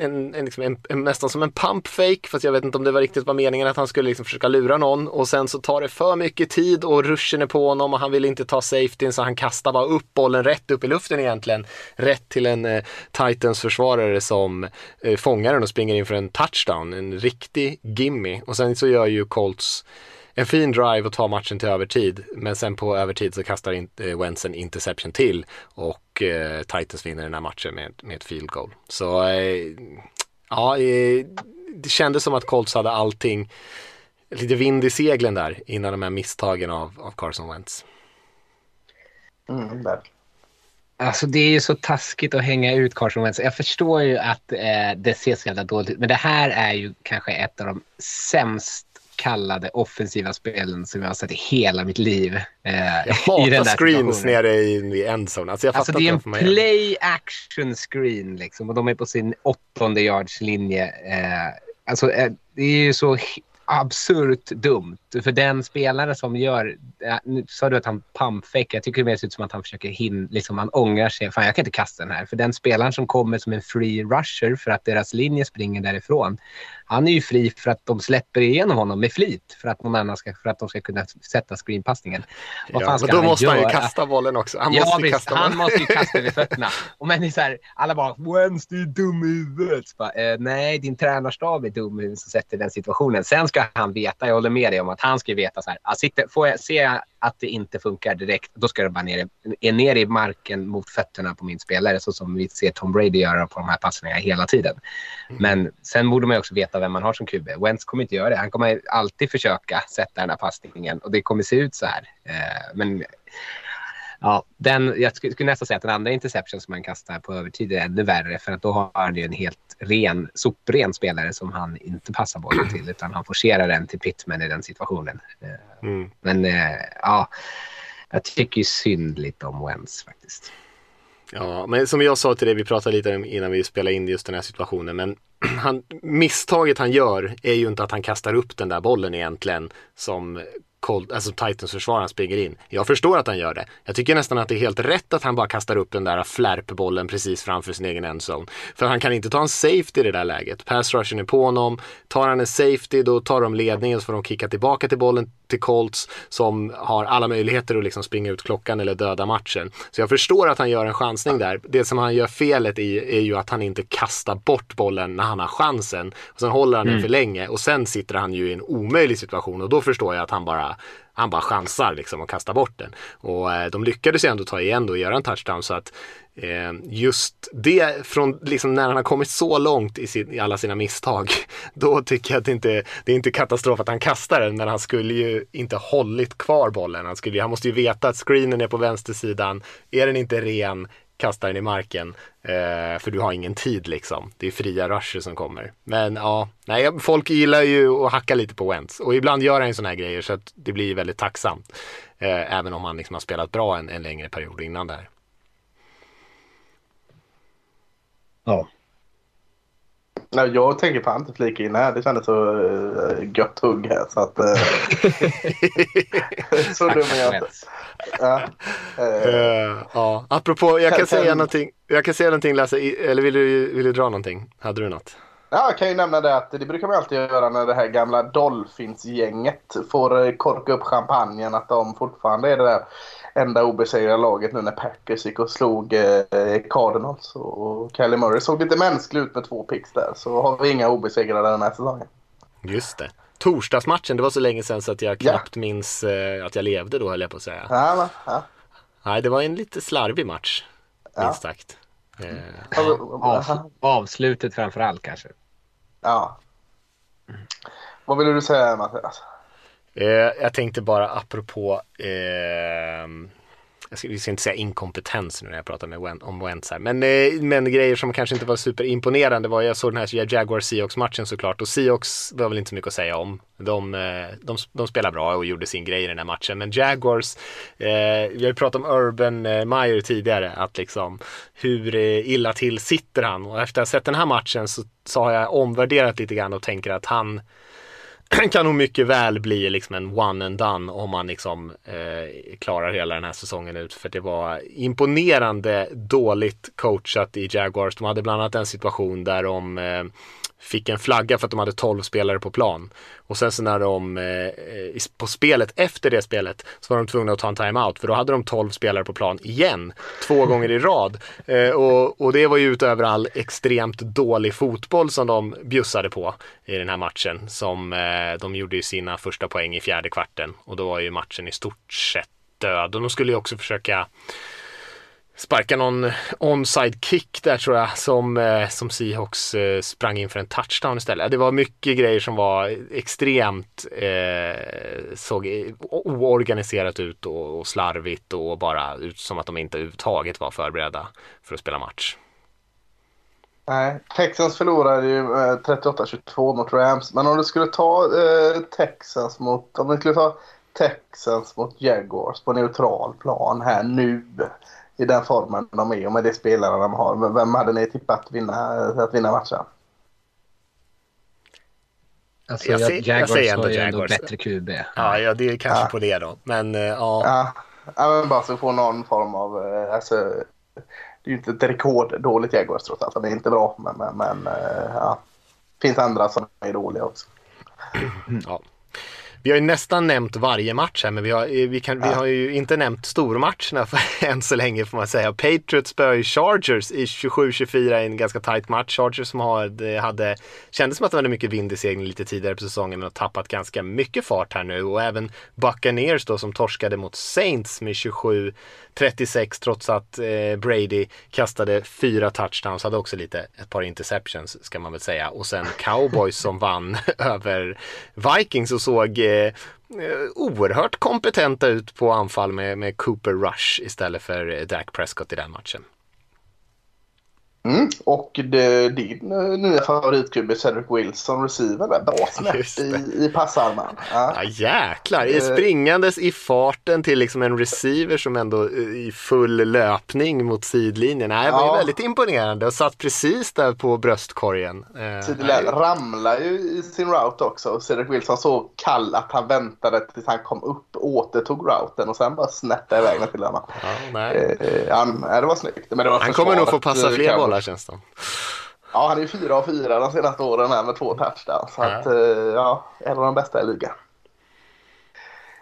en, en, liksom en, en nästan som en pump fake fast jag vet inte om det var riktigt var meningen att han skulle liksom försöka lura någon. Och sen så tar det för mycket tid och ruschen är på honom och han vill inte ta safetyn så han kastar bara upp bollen rätt upp i luften egentligen. Rätt till en eh, Titans försvarare som eh, fångar den och springer in för en touchdown, en riktig gimme. Och sen så gör ju Colts en fin drive och tar matchen till övertid. Men sen på övertid så kastar in, eh, Wentz en interception till och eh, Titans vinner den här matchen med, med ett field goal. Så eh, ja, eh, det kändes som att Colts hade allting, lite vind i seglen där innan de här misstagen av, av Carson Wentz. Mm, Alltså det är ju så taskigt att hänga ut Carson Wentz. Jag förstår ju att eh, det ser så jävla dåligt ut. Men det här är ju kanske ett av de sämst kallade offensiva spelen som jag har sett i hela mitt liv. Eh, jag hatar screens nere i, i endzone. Alltså, alltså det är en play action screen liksom och de är på sin åttonde yards linje. Eh, alltså eh, det är ju så absurt dumt. För den spelare som gör, nu sa du att han pumpfake, jag tycker det mer ser ut som att han försöker hin, liksom han ångrar sig. Fan jag kan inte kasta den här. För den spelaren som kommer som en free rusher för att deras linje springer därifrån han är ju fri för att de släpper igenom honom med flit för att någon annan ska, för att de ska kunna sätta screenpassningen. Vad fan ska ja, men då han måste göra? han ju kasta bollen också. Han ja, måste visst, kasta han måste ju kasta vid fötterna. Och men så här, alla bara “Wednesday är dum i huvudet”. Bara, eh, nej, din tränarstab är dum i huvudet som sätter den situationen. Sen ska han veta, jag håller med dig om att han ska veta så här, ah, sitter, får jag, se att det inte funkar direkt, då ska det bara ner, är ner i marken mot fötterna på min spelare så som vi ser Tom Brady göra på de här passningarna hela tiden. Mm. Men sen borde man också veta vem man har som QB. Wentz kommer inte göra det. Han kommer alltid försöka sätta den här passningen och det kommer se ut så här. Eh, men ja, den, jag skulle, skulle nästan säga att den andra interception som han kastar på övertid är ännu värre för att då har han ju en helt ren, sopren spelare som han inte passar bollen till utan han forcerar den till Pittman i den situationen. Eh, mm. Men eh, ja, jag tycker ju synd lite om Wentz faktiskt. Ja, men som jag sa till dig, vi pratade lite innan vi spelade in just den här situationen, men han, misstaget han gör är ju inte att han kastar upp den där bollen egentligen som Cold, alltså Titans försvararen springer in. Jag förstår att han gör det. Jag tycker nästan att det är helt rätt att han bara kastar upp den där flärpbollen precis framför sin egen endzone. För han kan inte ta en safety i det där läget. Pass rushen är på honom. Tar han en safety då tar de ledningen så får de kicka tillbaka till bollen till Colts som har alla möjligheter att liksom springa ut klockan eller döda matchen. Så jag förstår att han gör en chansning där. Det som han gör felet i är ju att han inte kastar bort bollen när han har chansen. Och sen håller han den mm. för länge och sen sitter han ju i en omöjlig situation och då förstår jag att han bara han bara chansar liksom och kastar bort den. Och eh, de lyckades ju ändå ta igen då och göra en touchdown så att eh, just det från liksom när han har kommit så långt i, sin, i alla sina misstag, då tycker jag att det inte det är inte katastrof att han kastar den, men han skulle ju inte hållit kvar bollen. Han, skulle, han måste ju veta att screenen är på vänstersidan, är den inte ren, kasta den i marken. Eh, för du har ingen tid liksom. Det är fria rusher som kommer. Men ja, nej, folk gillar ju att hacka lite på Wentz. Och ibland gör han ju sådana här grejer så att det blir väldigt tacksamt. Eh, även om han liksom har spelat bra en, en längre period innan där. Ja. Nej, jag tänker fan inte flika in här. Det kändes så uh, gött hugg här. Så att... Uh, så dum är jag inte. Ja, uh, ja. apropå, jag kan säga någonting. Jag kan säga någonting Lasse, eller vill du, vill du dra någonting? Hade du något? Ja, jag kan ju nämna det att det brukar man alltid göra när det här gamla Dolphins-gänget får korka upp champagnen. Att de fortfarande är det där enda obesegrade laget nu när Packers gick och slog eh, Cardinals. Och Kelly Murray såg lite mänsklig ut med två picks där. Så har vi inga obesegrade den här säsongen. Just det. Torsdagsmatchen, det var så länge sedan så att jag knappt ja. minns eh, att jag levde då höll jag på att säga. Ja, ja. Nej, det var en lite slarvig match. Minst sagt. Eh. Av, avslutet framför allt kanske. Ja. Vad ville du säga Mattias? Eh, jag tänkte bara apropå eh, jag ska, vi ska inte säga inkompetens nu när jag pratar med Wen, om Wentz här. Men, eh, men grejer som kanske inte var superimponerande var, jag såg den här Jaguar Seahawks matchen såklart och Seahawks var väl inte så mycket att säga om. De, eh, de, de spelar bra och gjorde sin grej i den här matchen. Men Jaguars, eh, vi har ju pratat om Urban eh, Meyer tidigare, att liksom hur eh, illa till sitter han? Och efter att ha sett den här matchen så, så har jag omvärderat lite grann och tänker att han kan nog mycket väl bli liksom en one and done om man liksom eh, klarar hela den här säsongen ut. För det var imponerande dåligt coachat i Jaguars. De hade bland annat en situation där de eh, fick en flagga för att de hade 12 spelare på plan. Och sen så när de eh, eh på spelet efter det spelet så var de tvungna att ta en timeout för då hade de 12 spelare på plan igen två gånger i rad. Eh, och, och det var ju utöver all extremt dålig fotboll som de bjussade på i den här matchen. Som eh, de gjorde ju sina första poäng i fjärde kvarten och då var ju matchen i stort sett död. Och de skulle ju också försöka sparka någon onside kick där tror jag som, eh, som Seahawks eh, sprang in för en touchdown istället. Det var mycket grejer som var extremt eh, såg oorganiserat ut och, och slarvigt och bara ut som att de inte överhuvudtaget var förberedda för att spela match. Nej, Texans förlorade ju eh, 38-22 mot Rams. Men om du skulle ta eh, Texans mot, om du skulle ta Texans mot Jaguars på neutral plan här nu i den formen de är och med de spelare de har. Vem hade ni tippat vinna, att vinna matchen? Alltså, jag, jag, Jaguars jag säger ändå har ju ändå bättre QB. Ja, ja, det är kanske ja. på det då. Men uh, ja. ja. Ja, men bara så att få någon form av... Uh, alltså, det är ju inte ett rekorddåligt Jaguars trots allt. Det är inte bra, men, men, men uh, ja. Det finns andra som är dåliga också. ja. Vi har ju nästan nämnt varje match här men vi har, eh, vi kan, vi har ju inte nämnt stormatcherna för, än så länge får man säga. Patriots spöar Chargers i 27-24 i en ganska tight match. Chargers som har, hade, kändes som att de hade mycket vind i seglen lite tidigare på säsongen men har tappat ganska mycket fart här nu och även Buccaneers då som torskade mot Saints med 27 36 trots att eh, Brady kastade fyra touchdowns, hade också lite ett par interceptions ska man väl säga och sen Cowboys som vann över Vikings och såg eh, eh, oerhört kompetenta ut på anfall med, med Cooper Rush istället för eh, Dak Prescott i den matchen. Mm. Och det, din eh, nya favoritkubbe Cedric Wilson receiver där. Bra snett i, i passarmen. Ja. ja jäklar, uh, springandes i farten till liksom en receiver som ändå eh, i full löpning mot sidlinjen. Nej, det var ja. väldigt imponerande och satt precis där på bröstkorgen. Uh, ramlade ju i sin route också. Cedric Wilson så kall att han väntade tills han kom upp, återtog routen och sen bara snättade iväg den till honom. Ja, nej. Ja, det var snyggt. Men det var han kommer nog få passa fler bollar känns det Ja, han är ju fyra av fyra de senaste åren här med två touchdowns. Så att, eh, ja, en av de bästa i ligan.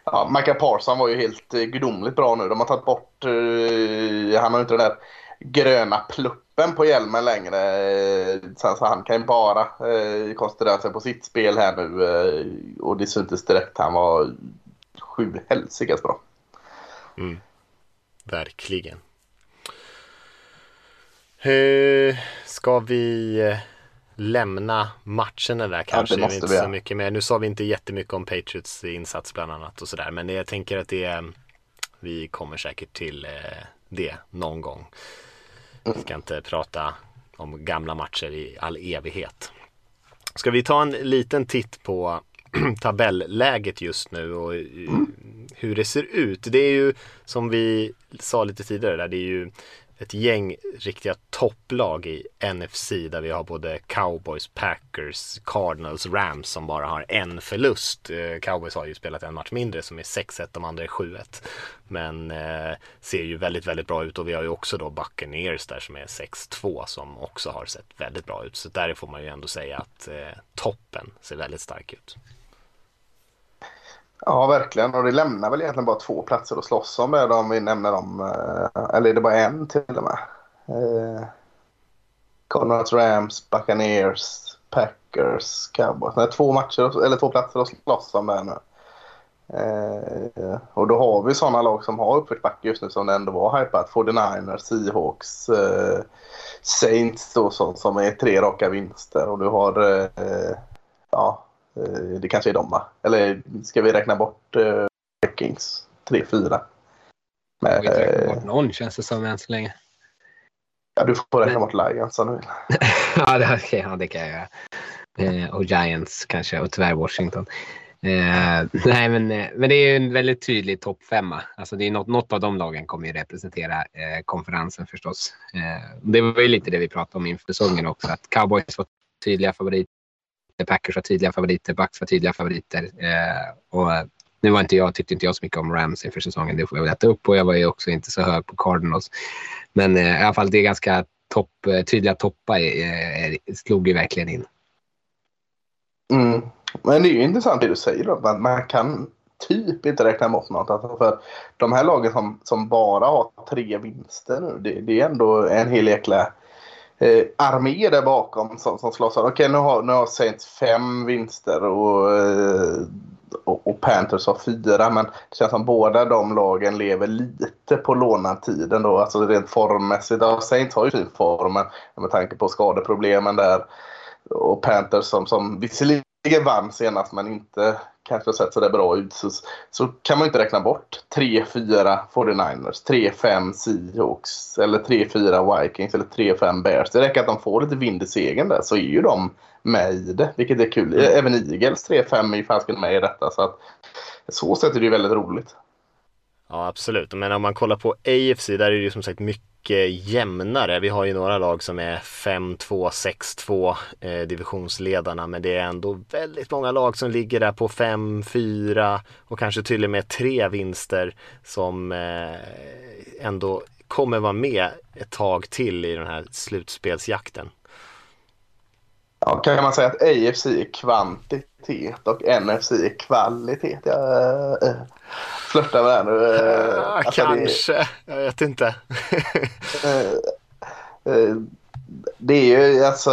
Ja, Michael Parson var ju helt eh, gudomligt bra nu. De har tagit bort, uh, han har inte den där gröna pluppen på hjälmen längre. Sen så han kan ju bara uh, koncentrera sig på sitt spel här nu. Uh, och det syntes direkt. Han var sju helsikas bra. Mm. Verkligen. Hur ska vi eh, lämna matcherna där kanske? det är inte vi, ja. så mycket mer. Nu sa vi inte jättemycket om Patriots insats bland annat och sådär. Men jag tänker att det är, vi kommer säkert till eh, det någon gång. Vi ska inte prata om gamla matcher i all evighet. Ska vi ta en liten titt på tabelläget just nu och hur det ser ut. Det är ju som vi sa lite tidigare där, det är ju ett gäng riktiga topplag i NFC där vi har både Cowboys, Packers, Cardinals, Rams som bara har en förlust. Eh, Cowboys har ju spelat en match mindre som är 6-1, de andra är 7-1. Men eh, ser ju väldigt, väldigt bra ut och vi har ju också då Buccaneers där som är 6-2 som också har sett väldigt bra ut. Så där får man ju ändå säga att eh, toppen ser väldigt stark ut. Ja, verkligen. Och det lämnar väl egentligen bara två platser att slåss om det om vi nämner dem. Eh, eller är det bara en till och med? Eh, Rams, Buccaneers, Packers, Cowboys. Nej, två matcher, eller två platser att slåss om där nu. Eh, och då har vi sådana lag som har uppförsbacke just nu som det ändå var hypat. 49ers, Seahawks, eh, Saints då, som, som är tre raka vinster. Och du har, eh, ja, det kanske är dem va? Eller ska vi räkna bort eh, Vikings 3-4? Jag vill inte räkna Eh, bort någon känns det som än så länge. ja, du får räkna bort Lions om du vill. ja, det, okay, ja, det kan jag göra. Eh, och Giants kanske och tyvärr Washington. Eh, nej, men, eh, men det är ju en väldigt tydlig toppfemma. Alltså det är något, något av de lagen kommer ju representera eh, konferensen förstås. Eh, det var ju lite det vi pratade om inför säsongen också. Att Cowboys var tydliga favoriter, Packers var tydliga favoriter, Bucks var tydliga favoriter. Eh, och nu var inte jag, tyckte inte jag så mycket om Rams inför säsongen. Det får jag väl äta upp och jag var ju också inte så hög på Cardinals. Men eh, i alla fall det är ganska topp, eh, tydliga toppar eh, slog ju verkligen in. Mm. Men det är ju intressant det du säger då. Man, man kan typ inte räkna bort något. Alltså för de här lagen som, som bara har tre vinster nu. Det, det är ändå en hel jäkla eh, armé där bakom som, som slåss. Okej nu har, nu har Saints fem vinster och, eh, och, och Panthers har fyra. Men det känns som båda de lagen lever lite på lånartiden då. Alltså rent formmässigt. Ja, Saints har ju fin form med tanke på skadeproblemen där. Och Panthers som, som visserligen vann senast men inte kanske har sett så där bra ut så, så kan man inte räkna bort 3-4 49ers, 3-5 Seahawks eller 3-4 Vikings eller 3-5 Bears. Det räcker att de får lite vind i segern där så är ju de med i det, vilket är kul. Även Eagles 3-5 är ju fasken med i detta så att så sätt är det ju väldigt roligt. Ja absolut, men om man kollar på AFC där är det ju som sagt mycket Eh, jämnare. Vi har ju några lag som är 5-2, 6-2 eh, divisionsledarna men det är ändå väldigt många lag som ligger där på 5-4 och kanske till och med tre vinster som eh, ändå kommer vara med ett tag till i den här slutspelsjakten. Ja, kan man säga att AFC är kvantitet och NFC är kvalitet? Jag äh, flörtar med det här nu. Äh, Ah, kanske, det, jag vet inte. äh, det är ju alltså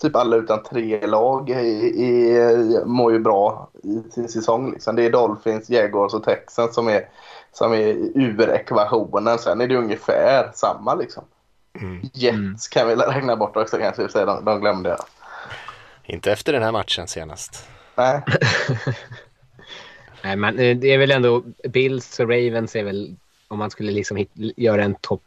typ alla utan tre lag i, i, mår ju bra i sin säsong. Liksom. Det är Dolphins, Jaguars och Texans som är, som är ur ekvationen. Sen är det ungefär samma liksom. Mm. Jets kan vi räkna bort också kanske, de, de glömde jag. Inte efter den här matchen senast. Nej. Nej, men eh, det är väl ändå Bills och Ravens är väl om man skulle liksom hit, göra en topp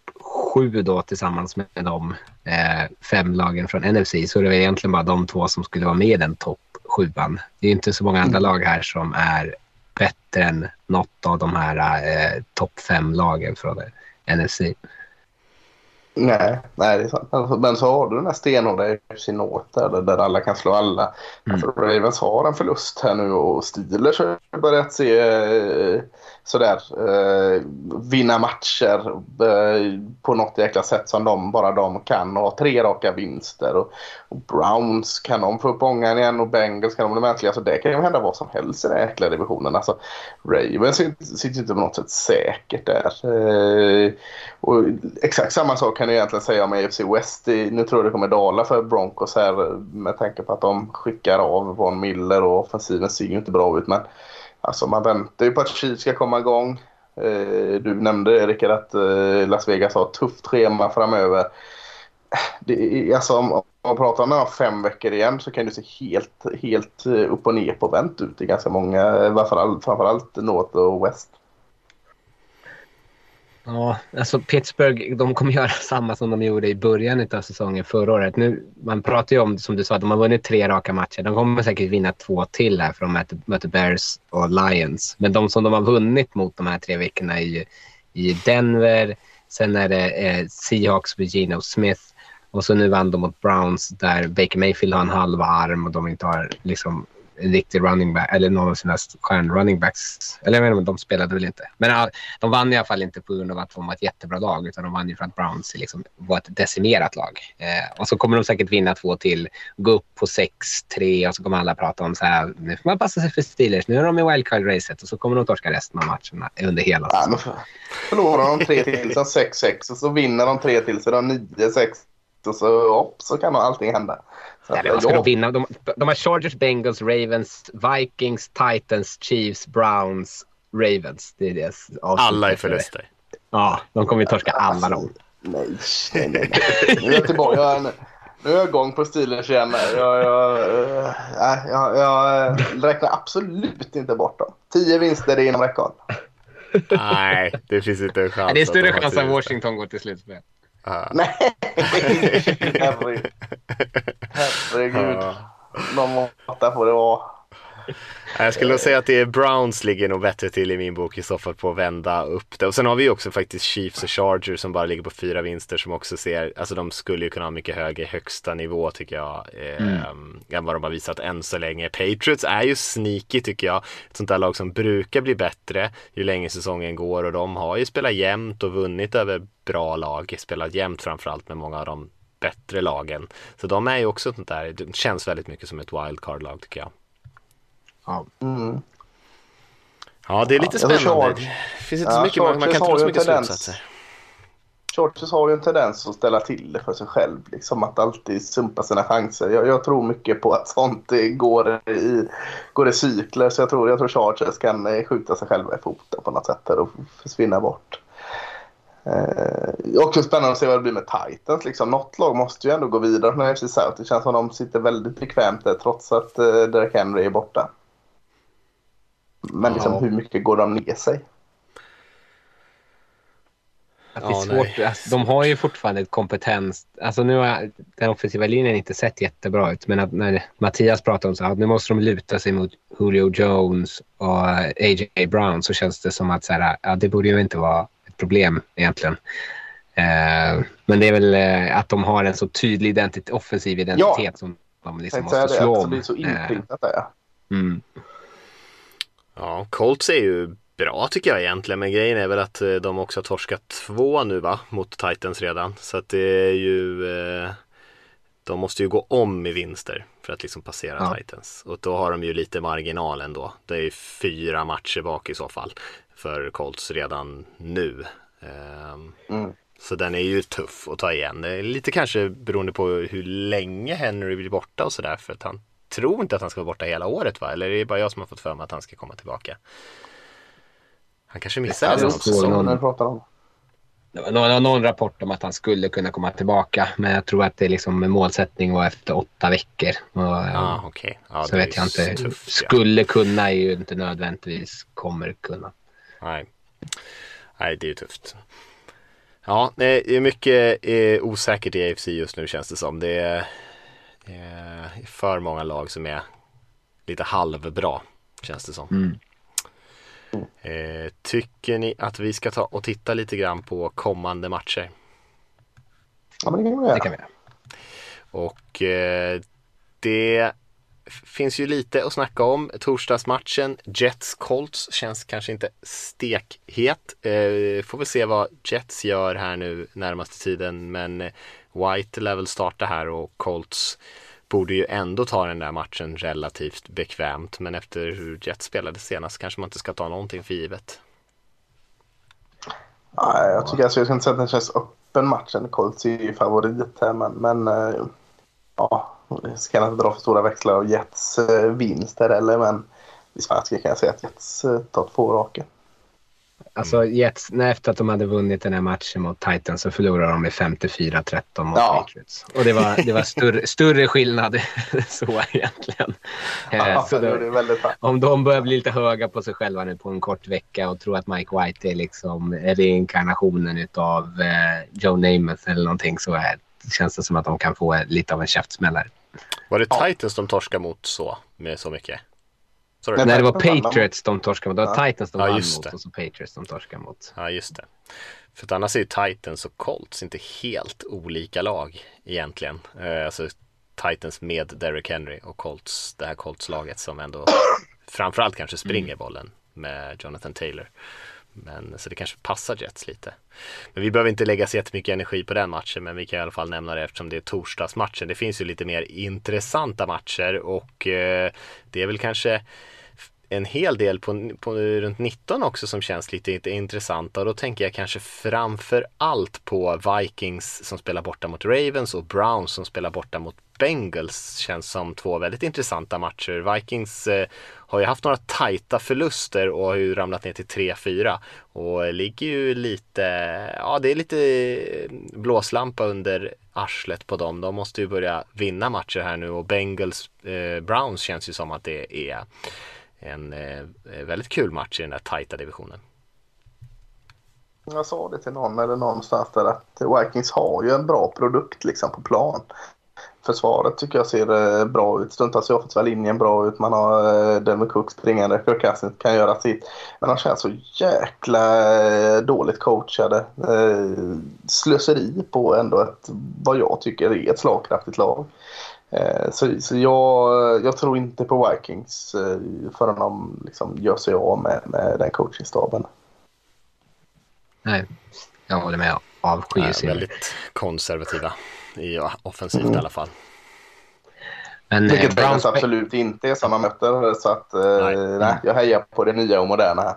sju då tillsammans med de eh, fem lagen från NFC så är det egentligen bara de två som skulle vara med i den topp sjuan. Det är inte så många andra lag här som är bättre än något av de här eh, topp fem lagen från NFC. Nej, nej, det är sant. Alltså, men så har du den här stenhårda North där, där alla kan slå alla. Mm. Alltså, Ravens har en förlust här nu och Steelers har börjat se eh, sådär eh, vinna matcher eh, på något jäkla sätt som de, bara de kan och ha tre raka vinster. Och, och Browns kan de få upp ångan igen och Bengals kan de bli mänskliga. Alltså, det kan ju hända vad som helst i den jäkla divisionen. Alltså, Ravens sitter inte på något sätt säkert där. Eh, och exakt samma sak kan du egentligen säga om AFC West. Nu tror jag det kommer dala för Broncos här med tanke på att de skickar av Von Miller och offensiven ser ju inte bra ut. Men alltså, man väntar ju på att Chiefs ska komma igång. Eh, du nämnde Rickard att eh, Las Vegas har ett tufft schema framöver. Det, alltså, om man pratar om fem veckor igen så kan det se helt, helt eh, upp och ner på vänt ut i ganska många, i framförallt North och West. Ja, alltså Pittsburgh, de kommer göra samma som de gjorde i början av säsongen förra året. Nu, man pratar ju om, som du sa, att de har vunnit tre raka matcher. De kommer säkert vinna två till här för de möter, möter Bears och Lions. Men de som de har vunnit mot de här tre veckorna är ju i Denver, sen är det eh, Seahawks med Geno Smith och så nu vann de mot Browns där Baker Mayfield har en halv arm och de inte har liksom riktig running back, eller någon av sina stjärn-running backs. Eller jag menar, de spelade väl inte. Men de vann i alla fall inte på grund av att de var ett jättebra lag, utan de vann ju för att Browns liksom var ett decimerat lag. Eh, och så kommer de säkert vinna två till, gå upp på 6-3 och så kommer alla prata om så här, nu får man passa sig för Steelers, nu är de i wildcard-racet och så kommer de torska resten av matcherna under hela säsongen. Ja, förlorar de tre till, så 6-6 och så vinner de tre till, så de 9-6 och så, upp, så kan allting hända. Nej, men ska de vinna? De, de har Chargers, Bengals, Ravens, Vikings, Titans, Chiefs, Browns, Ravens. Det är det Alla är förluster. Ja, de kommer ju torska alla dem. Nej, nej, nej. Nu är jag tillbaka. Jag, nu är jag igång på Steelers igen. Jag, jag, jag, jag, räknar absolut inte bort dem. Tio vinster är inom räckhåll. Nej, det finns inte en chans. Det är större chans att Washington går till slutspel. Uh. Nej, herregud. Herregud. Uh. Någon måtta får det vara. Jag skulle nog säga att det är Browns ligger nog bättre till i min bok i så fall på att vända upp det. Och sen har vi ju också faktiskt Chiefs och Chargers som bara ligger på fyra vinster som också ser, alltså de skulle ju kunna ha mycket högre högsta nivå tycker jag. Eh, mm. Än vad de har visat än så länge. Patriots är ju sneaky tycker jag. Ett sånt där lag som brukar bli bättre ju längre säsongen går och de har ju spelat jämnt och vunnit över bra lag. Spelat jämnt framförallt med många av de bättre lagen. Så de är ju också sånt där, det känns väldigt mycket som ett wildcard-lag tycker jag. Ja. Mm. Ja, det är lite spännande. Ja, det finns inte så mycket, man, man kan inte dra så mycket slutsatser. Chargers har ju en tendens att ställa till det för sig själv. Liksom att alltid sumpa sina chanser. Jag, jag tror mycket på att sånt går i, går i cykler. Så jag tror, jag tror Chargers kan eh, skjuta sig själva i foten på något sätt och försvinna bort. Eh, också spännande att se vad det blir med Titans. Liksom. Något lag måste ju ändå gå vidare från FC South. Det känns som att de sitter väldigt bekvämt där trots att eh, Derek Henry är borta. Men liksom, ja. hur mycket går de ner sig? Att det är svårt. Alltså, de har ju fortfarande ett kompetens. Alltså nu har den offensiva linjen inte sett jättebra ut. Men att när Mattias pratar om så att nu måste de luta sig mot Julio Jones och A.J. Brown så känns det som att så här, ja, det borde ju inte vara ett problem egentligen. Eh, men det är väl eh, att de har en så tydlig identitet, offensiv identitet ja. som de liksom måste slå om. Det blir så inprintat där. Mm. Ja, Colts är ju bra tycker jag egentligen men grejen är väl att eh, de också har torskat två nu va mot Titans redan så att det är ju eh, de måste ju gå om i vinster för att liksom passera ja. Titans och då har de ju lite marginal ändå. Det är ju fyra matcher bak i så fall för Colts redan nu. Ehm, mm. Så den är ju tuff att ta igen. Lite kanske beroende på hur länge Henry blir borta och sådär för att han tror inte att han ska vara borta hela året va? Eller är det bara jag som har fått för mig att han ska komma tillbaka? Han kanske missar hela säsongen. Någon, det var någon rapport om att han skulle kunna komma tillbaka. Men jag tror att det är liksom målsättning var efter åtta veckor. Och, ah, okay. ja, så vet jag inte. Tufft, skulle kunna är ju inte nödvändigtvis kommer kunna. Nej, Nej det är ju tufft. Ja, det är mycket är osäkert i AFC just nu känns det som. Det är eh, för många lag som är lite halvbra känns det som. Mm. Eh, tycker ni att vi ska ta och titta lite grann på kommande matcher? Ja, men det kan vi göra. Det kan vi göra. Och eh, det finns ju lite att snacka om. Torsdagsmatchen Jets Colts känns kanske inte stekhet. Eh, får vi se vad Jets gör här nu närmaste tiden men White lär väl starta här och Colts borde ju ändå ta den där matchen relativt bekvämt. Men efter hur Jets spelade senast kanske man inte ska ta någonting för givet. Nej, jag tycker alltså, jag ska inte säga att den känns öppen matchen. Colts är ju favorit här men, men eh, ja, ska inte dra för stora växlar av Jets eh, vinster eller men i svenska kan jag säga att Jets eh, tar två raka. Alltså Jets, när efter att de hade vunnit den här matchen mot Titans så förlorade de med 54-13 mot Ja. Patriots. Och det var, det var större, större skillnad så egentligen. Eh, Ja, så det då, om de börjar bli lite höga på sig själva nu på en kort vecka och tror att Mike White är liksom reinkarnationen av eh, Joe Namath eller någonting så är, känns det som att de kan få lite av en käftsmällare. Var det Titans de torskade mot så, med så mycket? Sorry. Men- Nej, det var Patriots de torskade mot. Det var Titans de Ja, vann mot det. och så Patriots de torskade mot. Ja, just det. För att annars är ju Titans och Colts inte helt olika lag egentligen. Eh, alltså Titans med Derrick Henry och Colts, det här Colts-laget som ändå framförallt kanske springer bollen med Jonathan Taylor. Men så det kanske passar Jets lite. Men vi behöver inte lägga så jättemycket energi på den matchen, men vi kan i alla fall nämna det eftersom det är torsdagsmatchen. Det finns ju lite mer intressanta matcher och eh, det är väl kanske en hel del på, på runt 19 också som känns lite lite intressanta och då tänker jag kanske framför allt på Vikings som spelar borta mot Ravens och Browns som spelar borta mot Bengals känns som två väldigt intressanta matcher. Vikings eh, har ju haft några tajta förluster och har ju ramlat ner till 3-4 och ligger ju lite, ja det är lite eh, blåslampa under arslet på dem. De måste ju börja vinna matcher här nu och Bengals eh, Browns känns ju som att det är en eh, väldigt kul match i den där tajta divisionen. Jag sa det till någon eller någonstans där att Vikings har ju en bra produkt liksom på plan. Försvaret tycker jag ser eh, bra ut. Stundtals ser offensiva linjen bra ut. Man har eh, Delvin Cook springande. Kirk kan göra sitt. Men de känns så jäkla eh, dåligt coachade. Slöseri på ändå ett, vad jag tycker är ett slagkraftigt lag. Så, så jag, jag tror inte på Vikings förrän de liksom gör sig av med, med den coachingstaben. Nej, jag håller med. Avskyr sin. väldigt konservativa i offensivt i alla fall. Men eh, Vilket Bengals Browns, absolut inte är som man möter. Så att, eh, Nej. nej. jag hejar på det nya och moderna här.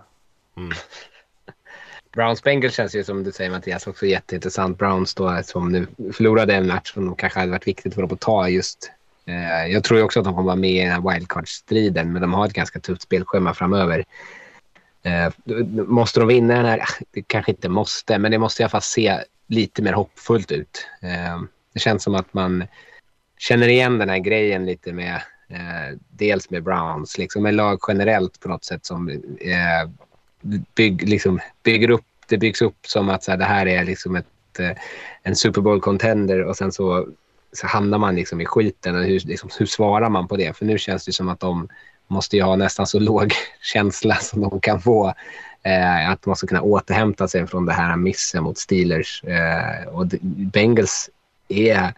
Browns Bengals känns ju som du säger Mattias också jätteintressant. Browns då som nu förlorade en match som kanske hade varit viktigt för dem att ta just. Eh, jag tror ju också att de kommer vara med i den här wildcard-striden men de har ett ganska tufft spelschema framöver. Eh, måste de vinna den här? Ah, Det kanske inte måste men det måste i alla fall se lite mer hoppfullt ut. Eh, det känns som att man känner igen den här grejen lite med eh, dels med Browns, liksom med lag generellt på något sätt som eh, bygg, liksom, bygger upp, det byggs upp som att så här, det här är liksom ett, eh, en Super Bowl-contender och sen så, så hamnar man liksom i skiten. Och hur, liksom, hur svarar man på det? För nu känns det som att de måste ju ha nästan så låg känsla som de kan få. Eh, att man ska kunna återhämta sig från det här missen mot Steelers. Eh, och Bengals är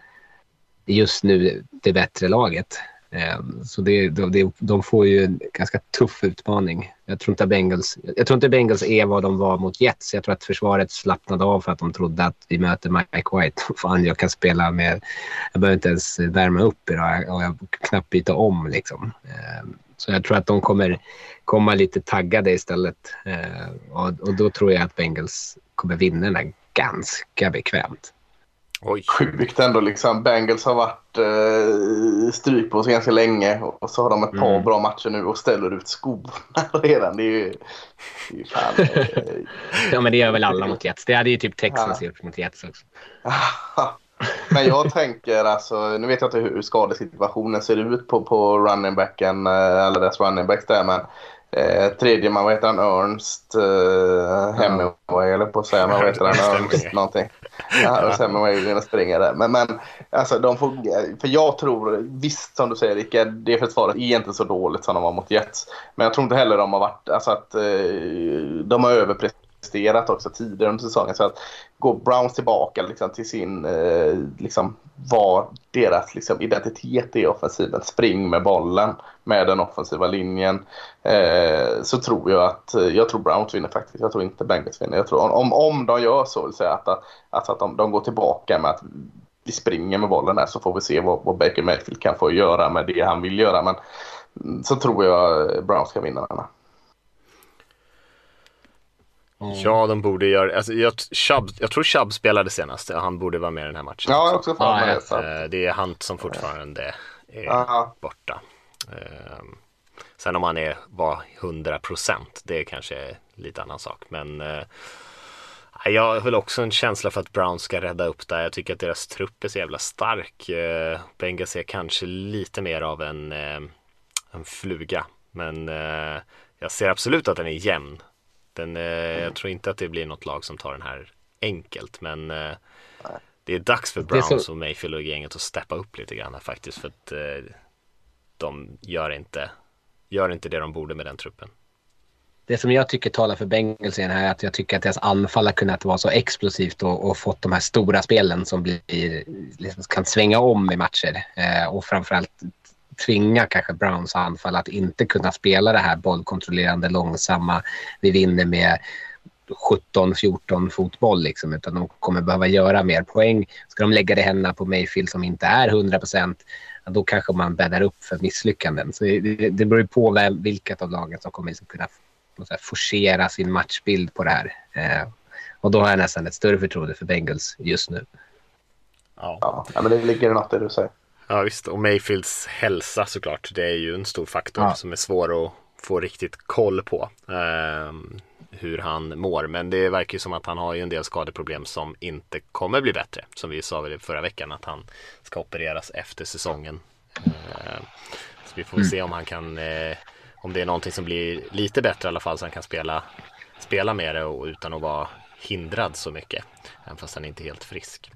just nu det bättre laget. Ehm, så det, de, de får ju en ganska tuff utmaning. Jag tror, inte Bengals, jag tror inte Bengals är vad de var mot Jets. Jag tror att försvaret slappnade av för att de trodde att vi möter Mike White. Fan, jag kan spela med... Jag behöver inte ens värma upp idag och jag kan knappt byta om. Liksom. Ehm, så jag tror att de kommer komma lite taggade istället. Ehm, och, och då tror jag att Bengals kommer vinna den här ganska bekvämt. Oj, Sjukt ändå liksom. Bengals har varit eh, stryk på oss ganska länge och så har de ett par Mm. bra matcher nu och ställer ut skorna redan. Det är ju, det är ju fan... Eh, Ja, men det gör väl alla mot Jets. Det hade ju typ Texans gjort mot Jets också. Men jag tänker alltså, nu vet jag inte hur skadesituationen ser ut på, på running backen, eh, alla dess running backs där men eh, tredje man, vad heter han, Ernst eh, Hemingway eller på att säga, vad heter han, Ernst någonting. Ja, Hemingway är inne och springer där. Men, men alltså de får, för jag tror, visst som du säger Rickard, det försvaret är inte så dåligt som de var mot Jets. Men jag tror inte heller de har varit, alltså att eh, de har överpresterat också tidigare under säsongen. Så att går Browns tillbaka liksom, till sin, eh, liksom, vad deras liksom, identitet är i offensiven, spring med bollen med den offensiva linjen, eh, så tror jag att, eh, jag tror Browns vinner faktiskt. Jag tror inte Bengals vinner. Jag tror, om, om de gör så, vill säga att, att, att de, de går tillbaka med att vi springer med bollen där så får vi se vad, vad Baker Mayfield kan få göra med det han vill göra. Men mm, så tror jag Browns ska vinna den här. Ja, de borde göra, alltså, jag, Chubb, jag tror Chubb spelade senast, han borde vara med i den här matchen. Ja, jag har också för mig det. Eh, Det är Hunt som fortfarande är Ja. borta. Eh, Sen om han är, var 100% det är kanske lite annan sak. Men eh, jag har väl också en känsla för att Brown ska rädda upp där. Jag tycker att deras trupp är så jävla stark. Eh, Bengals är kanske lite mer av en, eh, en fluga. Men eh, jag ser absolut att den är jämn. Den, eh, jag tror inte att det blir något lag som tar den här enkelt. Men eh, det är dags för är så- Browns och Mayfield och gänget att steppa upp lite grann här faktiskt. För att eh, de gör inte, gör inte det de borde med den truppen. Det som jag tycker talar för Bengals i den här är att jag tycker att deras anfall har kunnat vara så explosivt och, och fått de här stora spelen som blir, liksom, kan svänga om i matcher. Eh, och framförallt tvinga kanske Browns anfall att inte kunna spela det här bollkontrollerande, långsamma. Vi vinner med 17-14 fotboll liksom, utan de kommer behöva göra mer poäng. Ska de lägga det händerna på Mayfield som inte är 100 procent, då kanske man bäddar upp för misslyckanden. Så det, det beror på vem, vilket av lagen som kommer liksom kunna här, forcera sin matchbild på det här. Eh, och då har jag nästan ett större förtroende för Bengals just nu. Ja. Ja, ja, men det ligger något i det du säger. Ja visst, och Mayfields hälsa såklart. Det är ju en stor faktor Ja. som är svår att få riktigt koll på. ehm, hur han mår. Men det verkar ju som att han har ju en del skadeproblem som inte kommer bli bättre. Som vi sa väl förra veckan att han ska opereras efter säsongen. Ehm, så vi får väl se om han kan, eh, om det är någonting som blir lite bättre i alla fall så han kan spela, spela med det och utan att vara hindrad så mycket. Även fast han inte är helt frisk.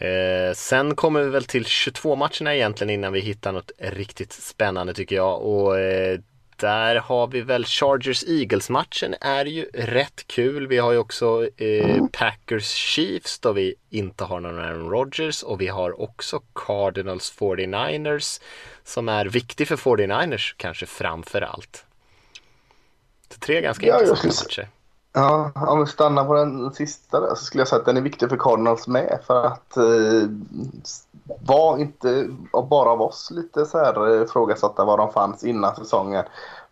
Eh, sen kommer vi väl till 22 matcherna egentligen innan vi hittar något riktigt spännande tycker jag. Och eh, där har vi väl Chargers Eagles matchen är ju rätt kul. Vi har ju också eh, Packers Chiefs då vi inte har någon Aaron Rodgers och vi har också Cardinals 49ers som är viktig för 49ers kanske framför allt. Så tre ganska Ja, intressanta matcher. Ja, om vi stannar på den sista där så skulle jag säga att den är viktig för Cardinals med. För att eh, var inte bara av oss lite så här eh, ifrågasatta var de fanns innan säsongen.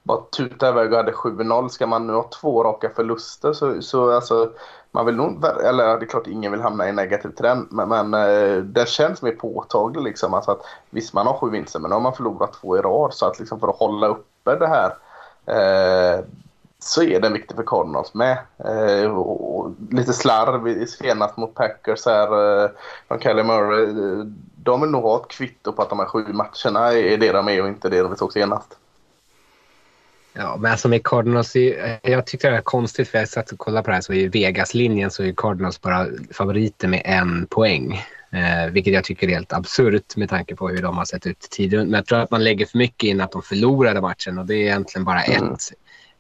Bara tuta iväg och hade 7-0. Ska man nu ha två raka förluster så, så alltså man vill nog, eller det är klart ingen vill hamna i en negativ trend, men, men eh, den känns mer påtaglig liksom. Alltså att, visst man har sju vinster men nu har man förlorat två i rad så att liksom för att hålla uppe det här eh, så är den viktig för Cardinals med. Eh, och, lite slarv senast mot Packers här. Eh, från Kelly Murray. eh, De vill nog ha ett kvitto på att de här sju matcherna är det de är och inte det de såg senast. Ja, men alltså med Cardinals, är- jag tyckte det var konstigt för jag satt och kollade på det här så i Vegas-linjen så är Cardinals bara favoriter med en poäng. Eh, vilket jag tycker är helt absurt med tanke på hur de har sett ut tidigare. Men jag tror att man lägger för mycket in att de förlorade matchen och det är egentligen bara ett,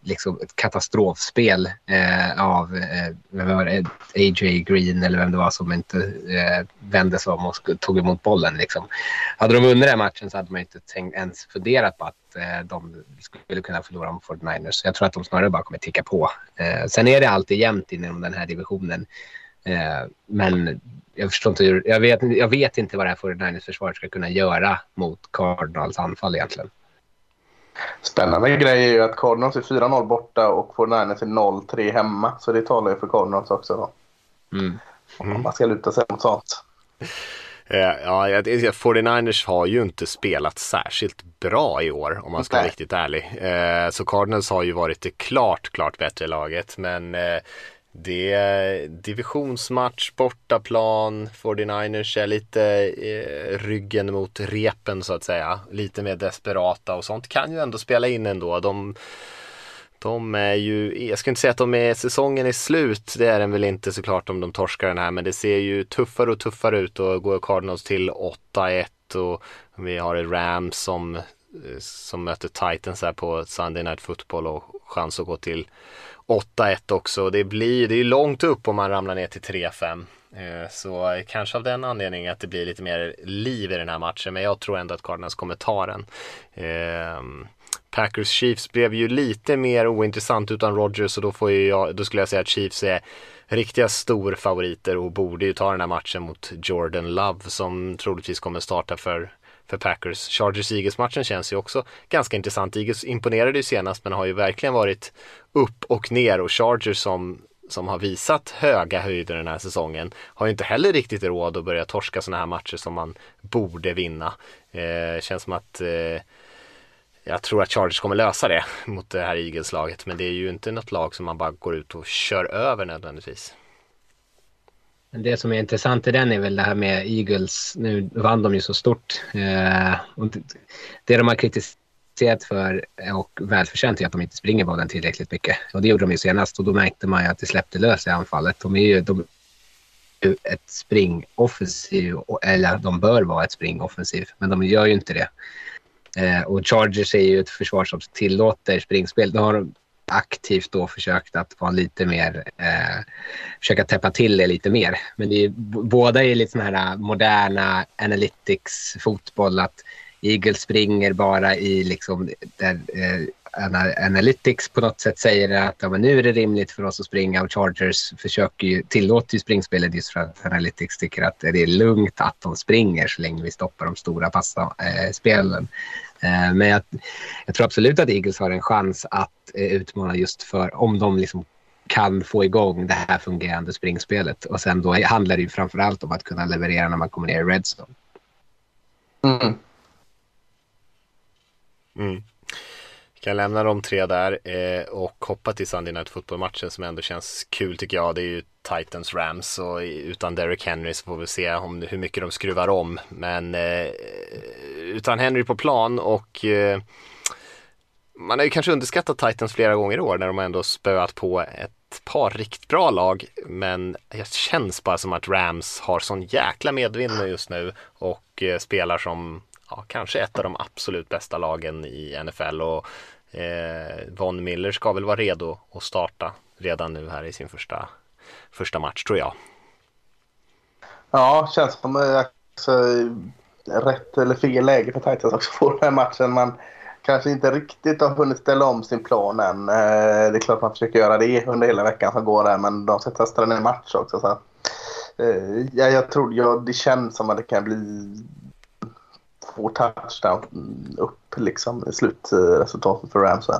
liksom ett katastrofspel eh, av eh, var det? AJ Green eller vem det var som inte eh, vände sig om och tog emot bollen. Liksom. Hade de vunnit den här matchen så hade man inte tänkt, ens funderat på att eh, de skulle kunna förlora mot 49ers. Jag tror att de snarare bara kommer ticka på. Eh, sen är det alltid jämnt inom den här divisionen. Eh, men jag förstår inte hur, jag vet, jag vet inte vad det här 49ers försvaret ska kunna göra mot Cardinals anfall egentligen. Spännande grej är ju att Cardinals är 4-0 borta och 49ers är 0-3 hemma. Så det talar ju för Cardinals också då. Mm. Om man ska luta sig mot sånt. Eh, Ja, jag- det- 49ers har ju inte spelat särskilt bra i år om man ska vara Nej. riktigt ärlig. Eh, Så Cardinals har ju varit det klart, klart bättre laget. Men eh, det är divisionsmatch, bortaplan, 49ers är lite eh, ryggen mot repen så att säga. Lite mer desperata och sånt kan ju ändå spela in ändå. De, de är ju, jag ska inte säga att de är, säsongen är slut, det är den väl inte såklart om de torskar den här, men det ser ju tuffare och tuffare ut och går Cardinals till 8-1 och vi har ett Rams som, eh, som möter Titans här på Sunday Night Football och chans att gå till 8-1 också. Det blir, det är långt upp om man ramlar ner till 3-5. Eh, så kanske av den anledningen att det blir lite mer liv i den här matchen, men jag tror ändå att Cardinals kommer ta den. Eh, Packers Chiefs blev ju lite mer ointressant utan Rogers och då, får ju jag, då skulle jag säga att Chiefs är riktiga storfavoriter och borde ju ta den här matchen mot Jordan Love som troligtvis kommer starta för för Packers. Chargers-Eagles-matchen känns ju också ganska intressant. Eagles imponerade ju senast men har ju verkligen varit upp och ner och Chargers som som har visat höga höjder den här säsongen har ju inte heller riktigt råd att börja torska sådana här matcher som man borde vinna. Eh, känns som att eh, jag tror att Chargers kommer lösa det mot det här Eagles-laget men det är ju inte något lag som man bara går ut och kör över nödvändigtvis. Det som är intressant i den är väl det här med Eagles. Nu vann de ju så stort. Eh, och det de har kritiserat för och välförtjänt är att de inte springer bollen tillräckligt mycket. Och det gjorde de ju senast och då märkte man ju att det släppte lös i anfallet. De är ju de, ett springoffensiv, eller de bör vara ett springoffensiv, men de gör ju inte det. Eh, och Chargers är ju ett försvar som tillåter springspel. Då har de aktivt då försökt att vara lite mer, eh, försöka täppa till det lite mer. Men det är, båda är lite sådana här eh, moderna analytics fotboll att Eagles springer bara i liksom där eh, Analytics på något sätt säger att ja, men nu är det rimligt för oss att springa och Chargers försöker ju, tillåter ju springspelet just för att Analytics tycker att det är lugnt att de springer så länge vi stoppar de stora passspelen. Eh, men jag, jag, tror absolut att Eagles har en chans att eh, utmana just för om de liksom kan få igång det här fungerande springspelet. Och sen då handlar det ju framförallt om att kunna leverera när man kommer ner i Redstone. Mm. Mm. Jag kan lämna de tre där eh, och hoppa till Sunday Night Football-matchen som ändå känns kul tycker jag. Det är ju Titans Rams och utan Derrick Henry så får vi se om hur mycket de skruvar om. Men eh, utan Henry på plan och eh, man har ju kanske underskattat Titans flera gånger i år när de ändå spöat på ett par riktigt bra lag. Men det känns bara som att Rams har sån jäkla medvind just nu och spelar som ja, kanske ett av de absolut bästa lagen i NFL och Eh, Von Miller ska väl vara redo att starta redan nu här i sin första, första match tror jag. Ja, känns som eh, alltså, rätt eller fel läge för Titans också på den här matchen. Man kanske inte riktigt har hunnit ställa om sin plan än. Eh, det är klart man försöker göra det under hela veckan som går där men de ska testa den i match också. Så. Eh, ja, jag tror ja, det känns som att det kan bli två touchdown upp liksom i slutresultatet för Rams.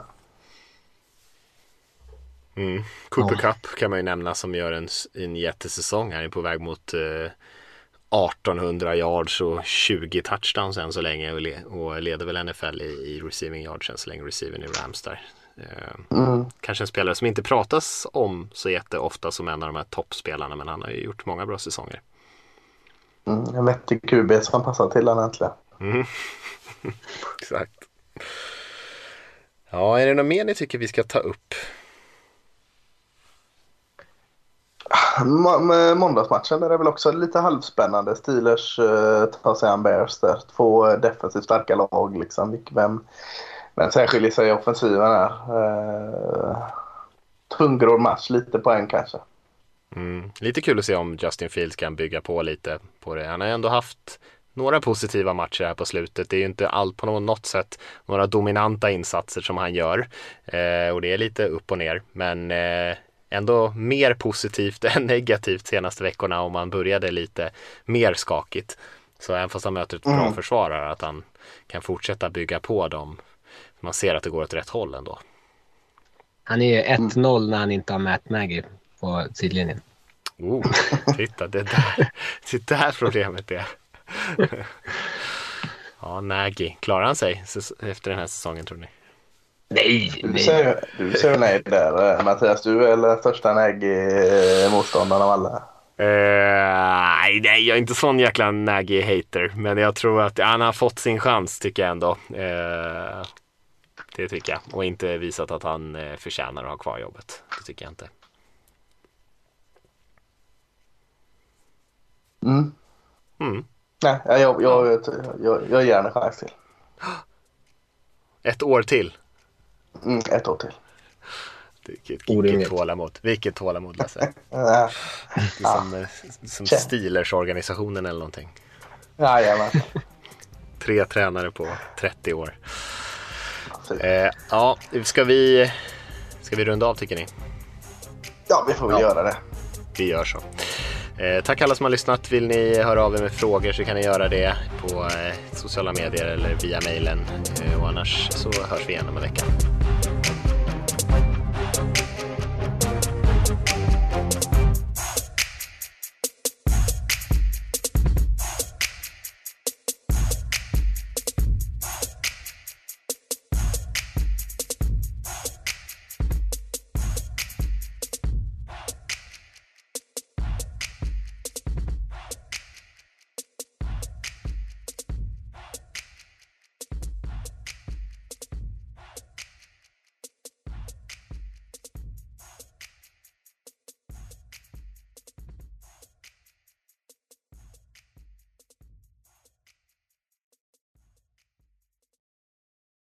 Mm. Cooper oh. Cup kan man ju nämna som gör en, en jättesäsong. Han är på väg mot eh, 1800 yards och 20 touchdowns än så länge och, le och leder väl NFL i, i receiving yards än så länge, receiving i Rams där. Eh, mm. Kanske en spelare som inte pratas om så jätteofta som en av de här toppspelarna men han har ju gjort många bra säsonger. Mm, en vettig QB som passar till honom äntligen. Mm. Exakt. Ja, är det något mer ni tycker vi ska ta upp? Måndagsmatchen är det väl också lite halvspännande. Steelers uh, tar sig an Bears där. Två defensivt starka lag liksom. Vem, vem särskiljer sig i offensiven här? Uh, tungrodd match, lite poäng kanske. Mm. Lite kul att se om Justin Fields kan bygga på lite på det. Han har ändå haft några positiva matcher här på slutet. Det är ju inte allt på något sätt några dominanta insatser som han gör. Eh, och det är lite upp och ner. Men eh, ändå mer positivt än negativt senaste veckorna om man började lite mer skakigt. Så även fast han möter ett bra mm. försvarare att han kan fortsätta bygga på dem. Man ser att det går åt rätt håll ändå. Han är ju 1-0 när han inte har Matt Nagy på sidlinjen. Oh, titta, det där, det där problemet är. ja, Nagy, klarar han sig efter den här säsongen tror ni? Nej, du säger, du nej där eh, Mattias. Du är den största Nagy-motståndaren av alla. Uh, nej, jag är inte sån jäkla Nagy-hater. Men jag tror att han har fått sin chans tycker jag ändå. Uh, det tycker jag. Och inte visat att han uh, förtjänar att ha kvar jobbet. Det tycker jag inte. Mm. Mm. Nej, jag, jag, jag, jag, jag ger henne chans till. Ett år till? Mm, ett år till. Vilket, vilket tålamod. Vilket tålamod Lasse. ja. Som, eh, som Steelers-organisationen eller någonting. Jajamän. Tre tränare på 30 år. Eh, ja, ska vi, ska vi runda av tycker ni? Ja, vi får väl ja. göra det. Vi gör så. Eh, tack alla som har lyssnat. Vill ni höra av er med frågor så kan ni göra det på eh, sociala medier eller via mejlen. Eh, och annars så hörs vi igen om en vecka.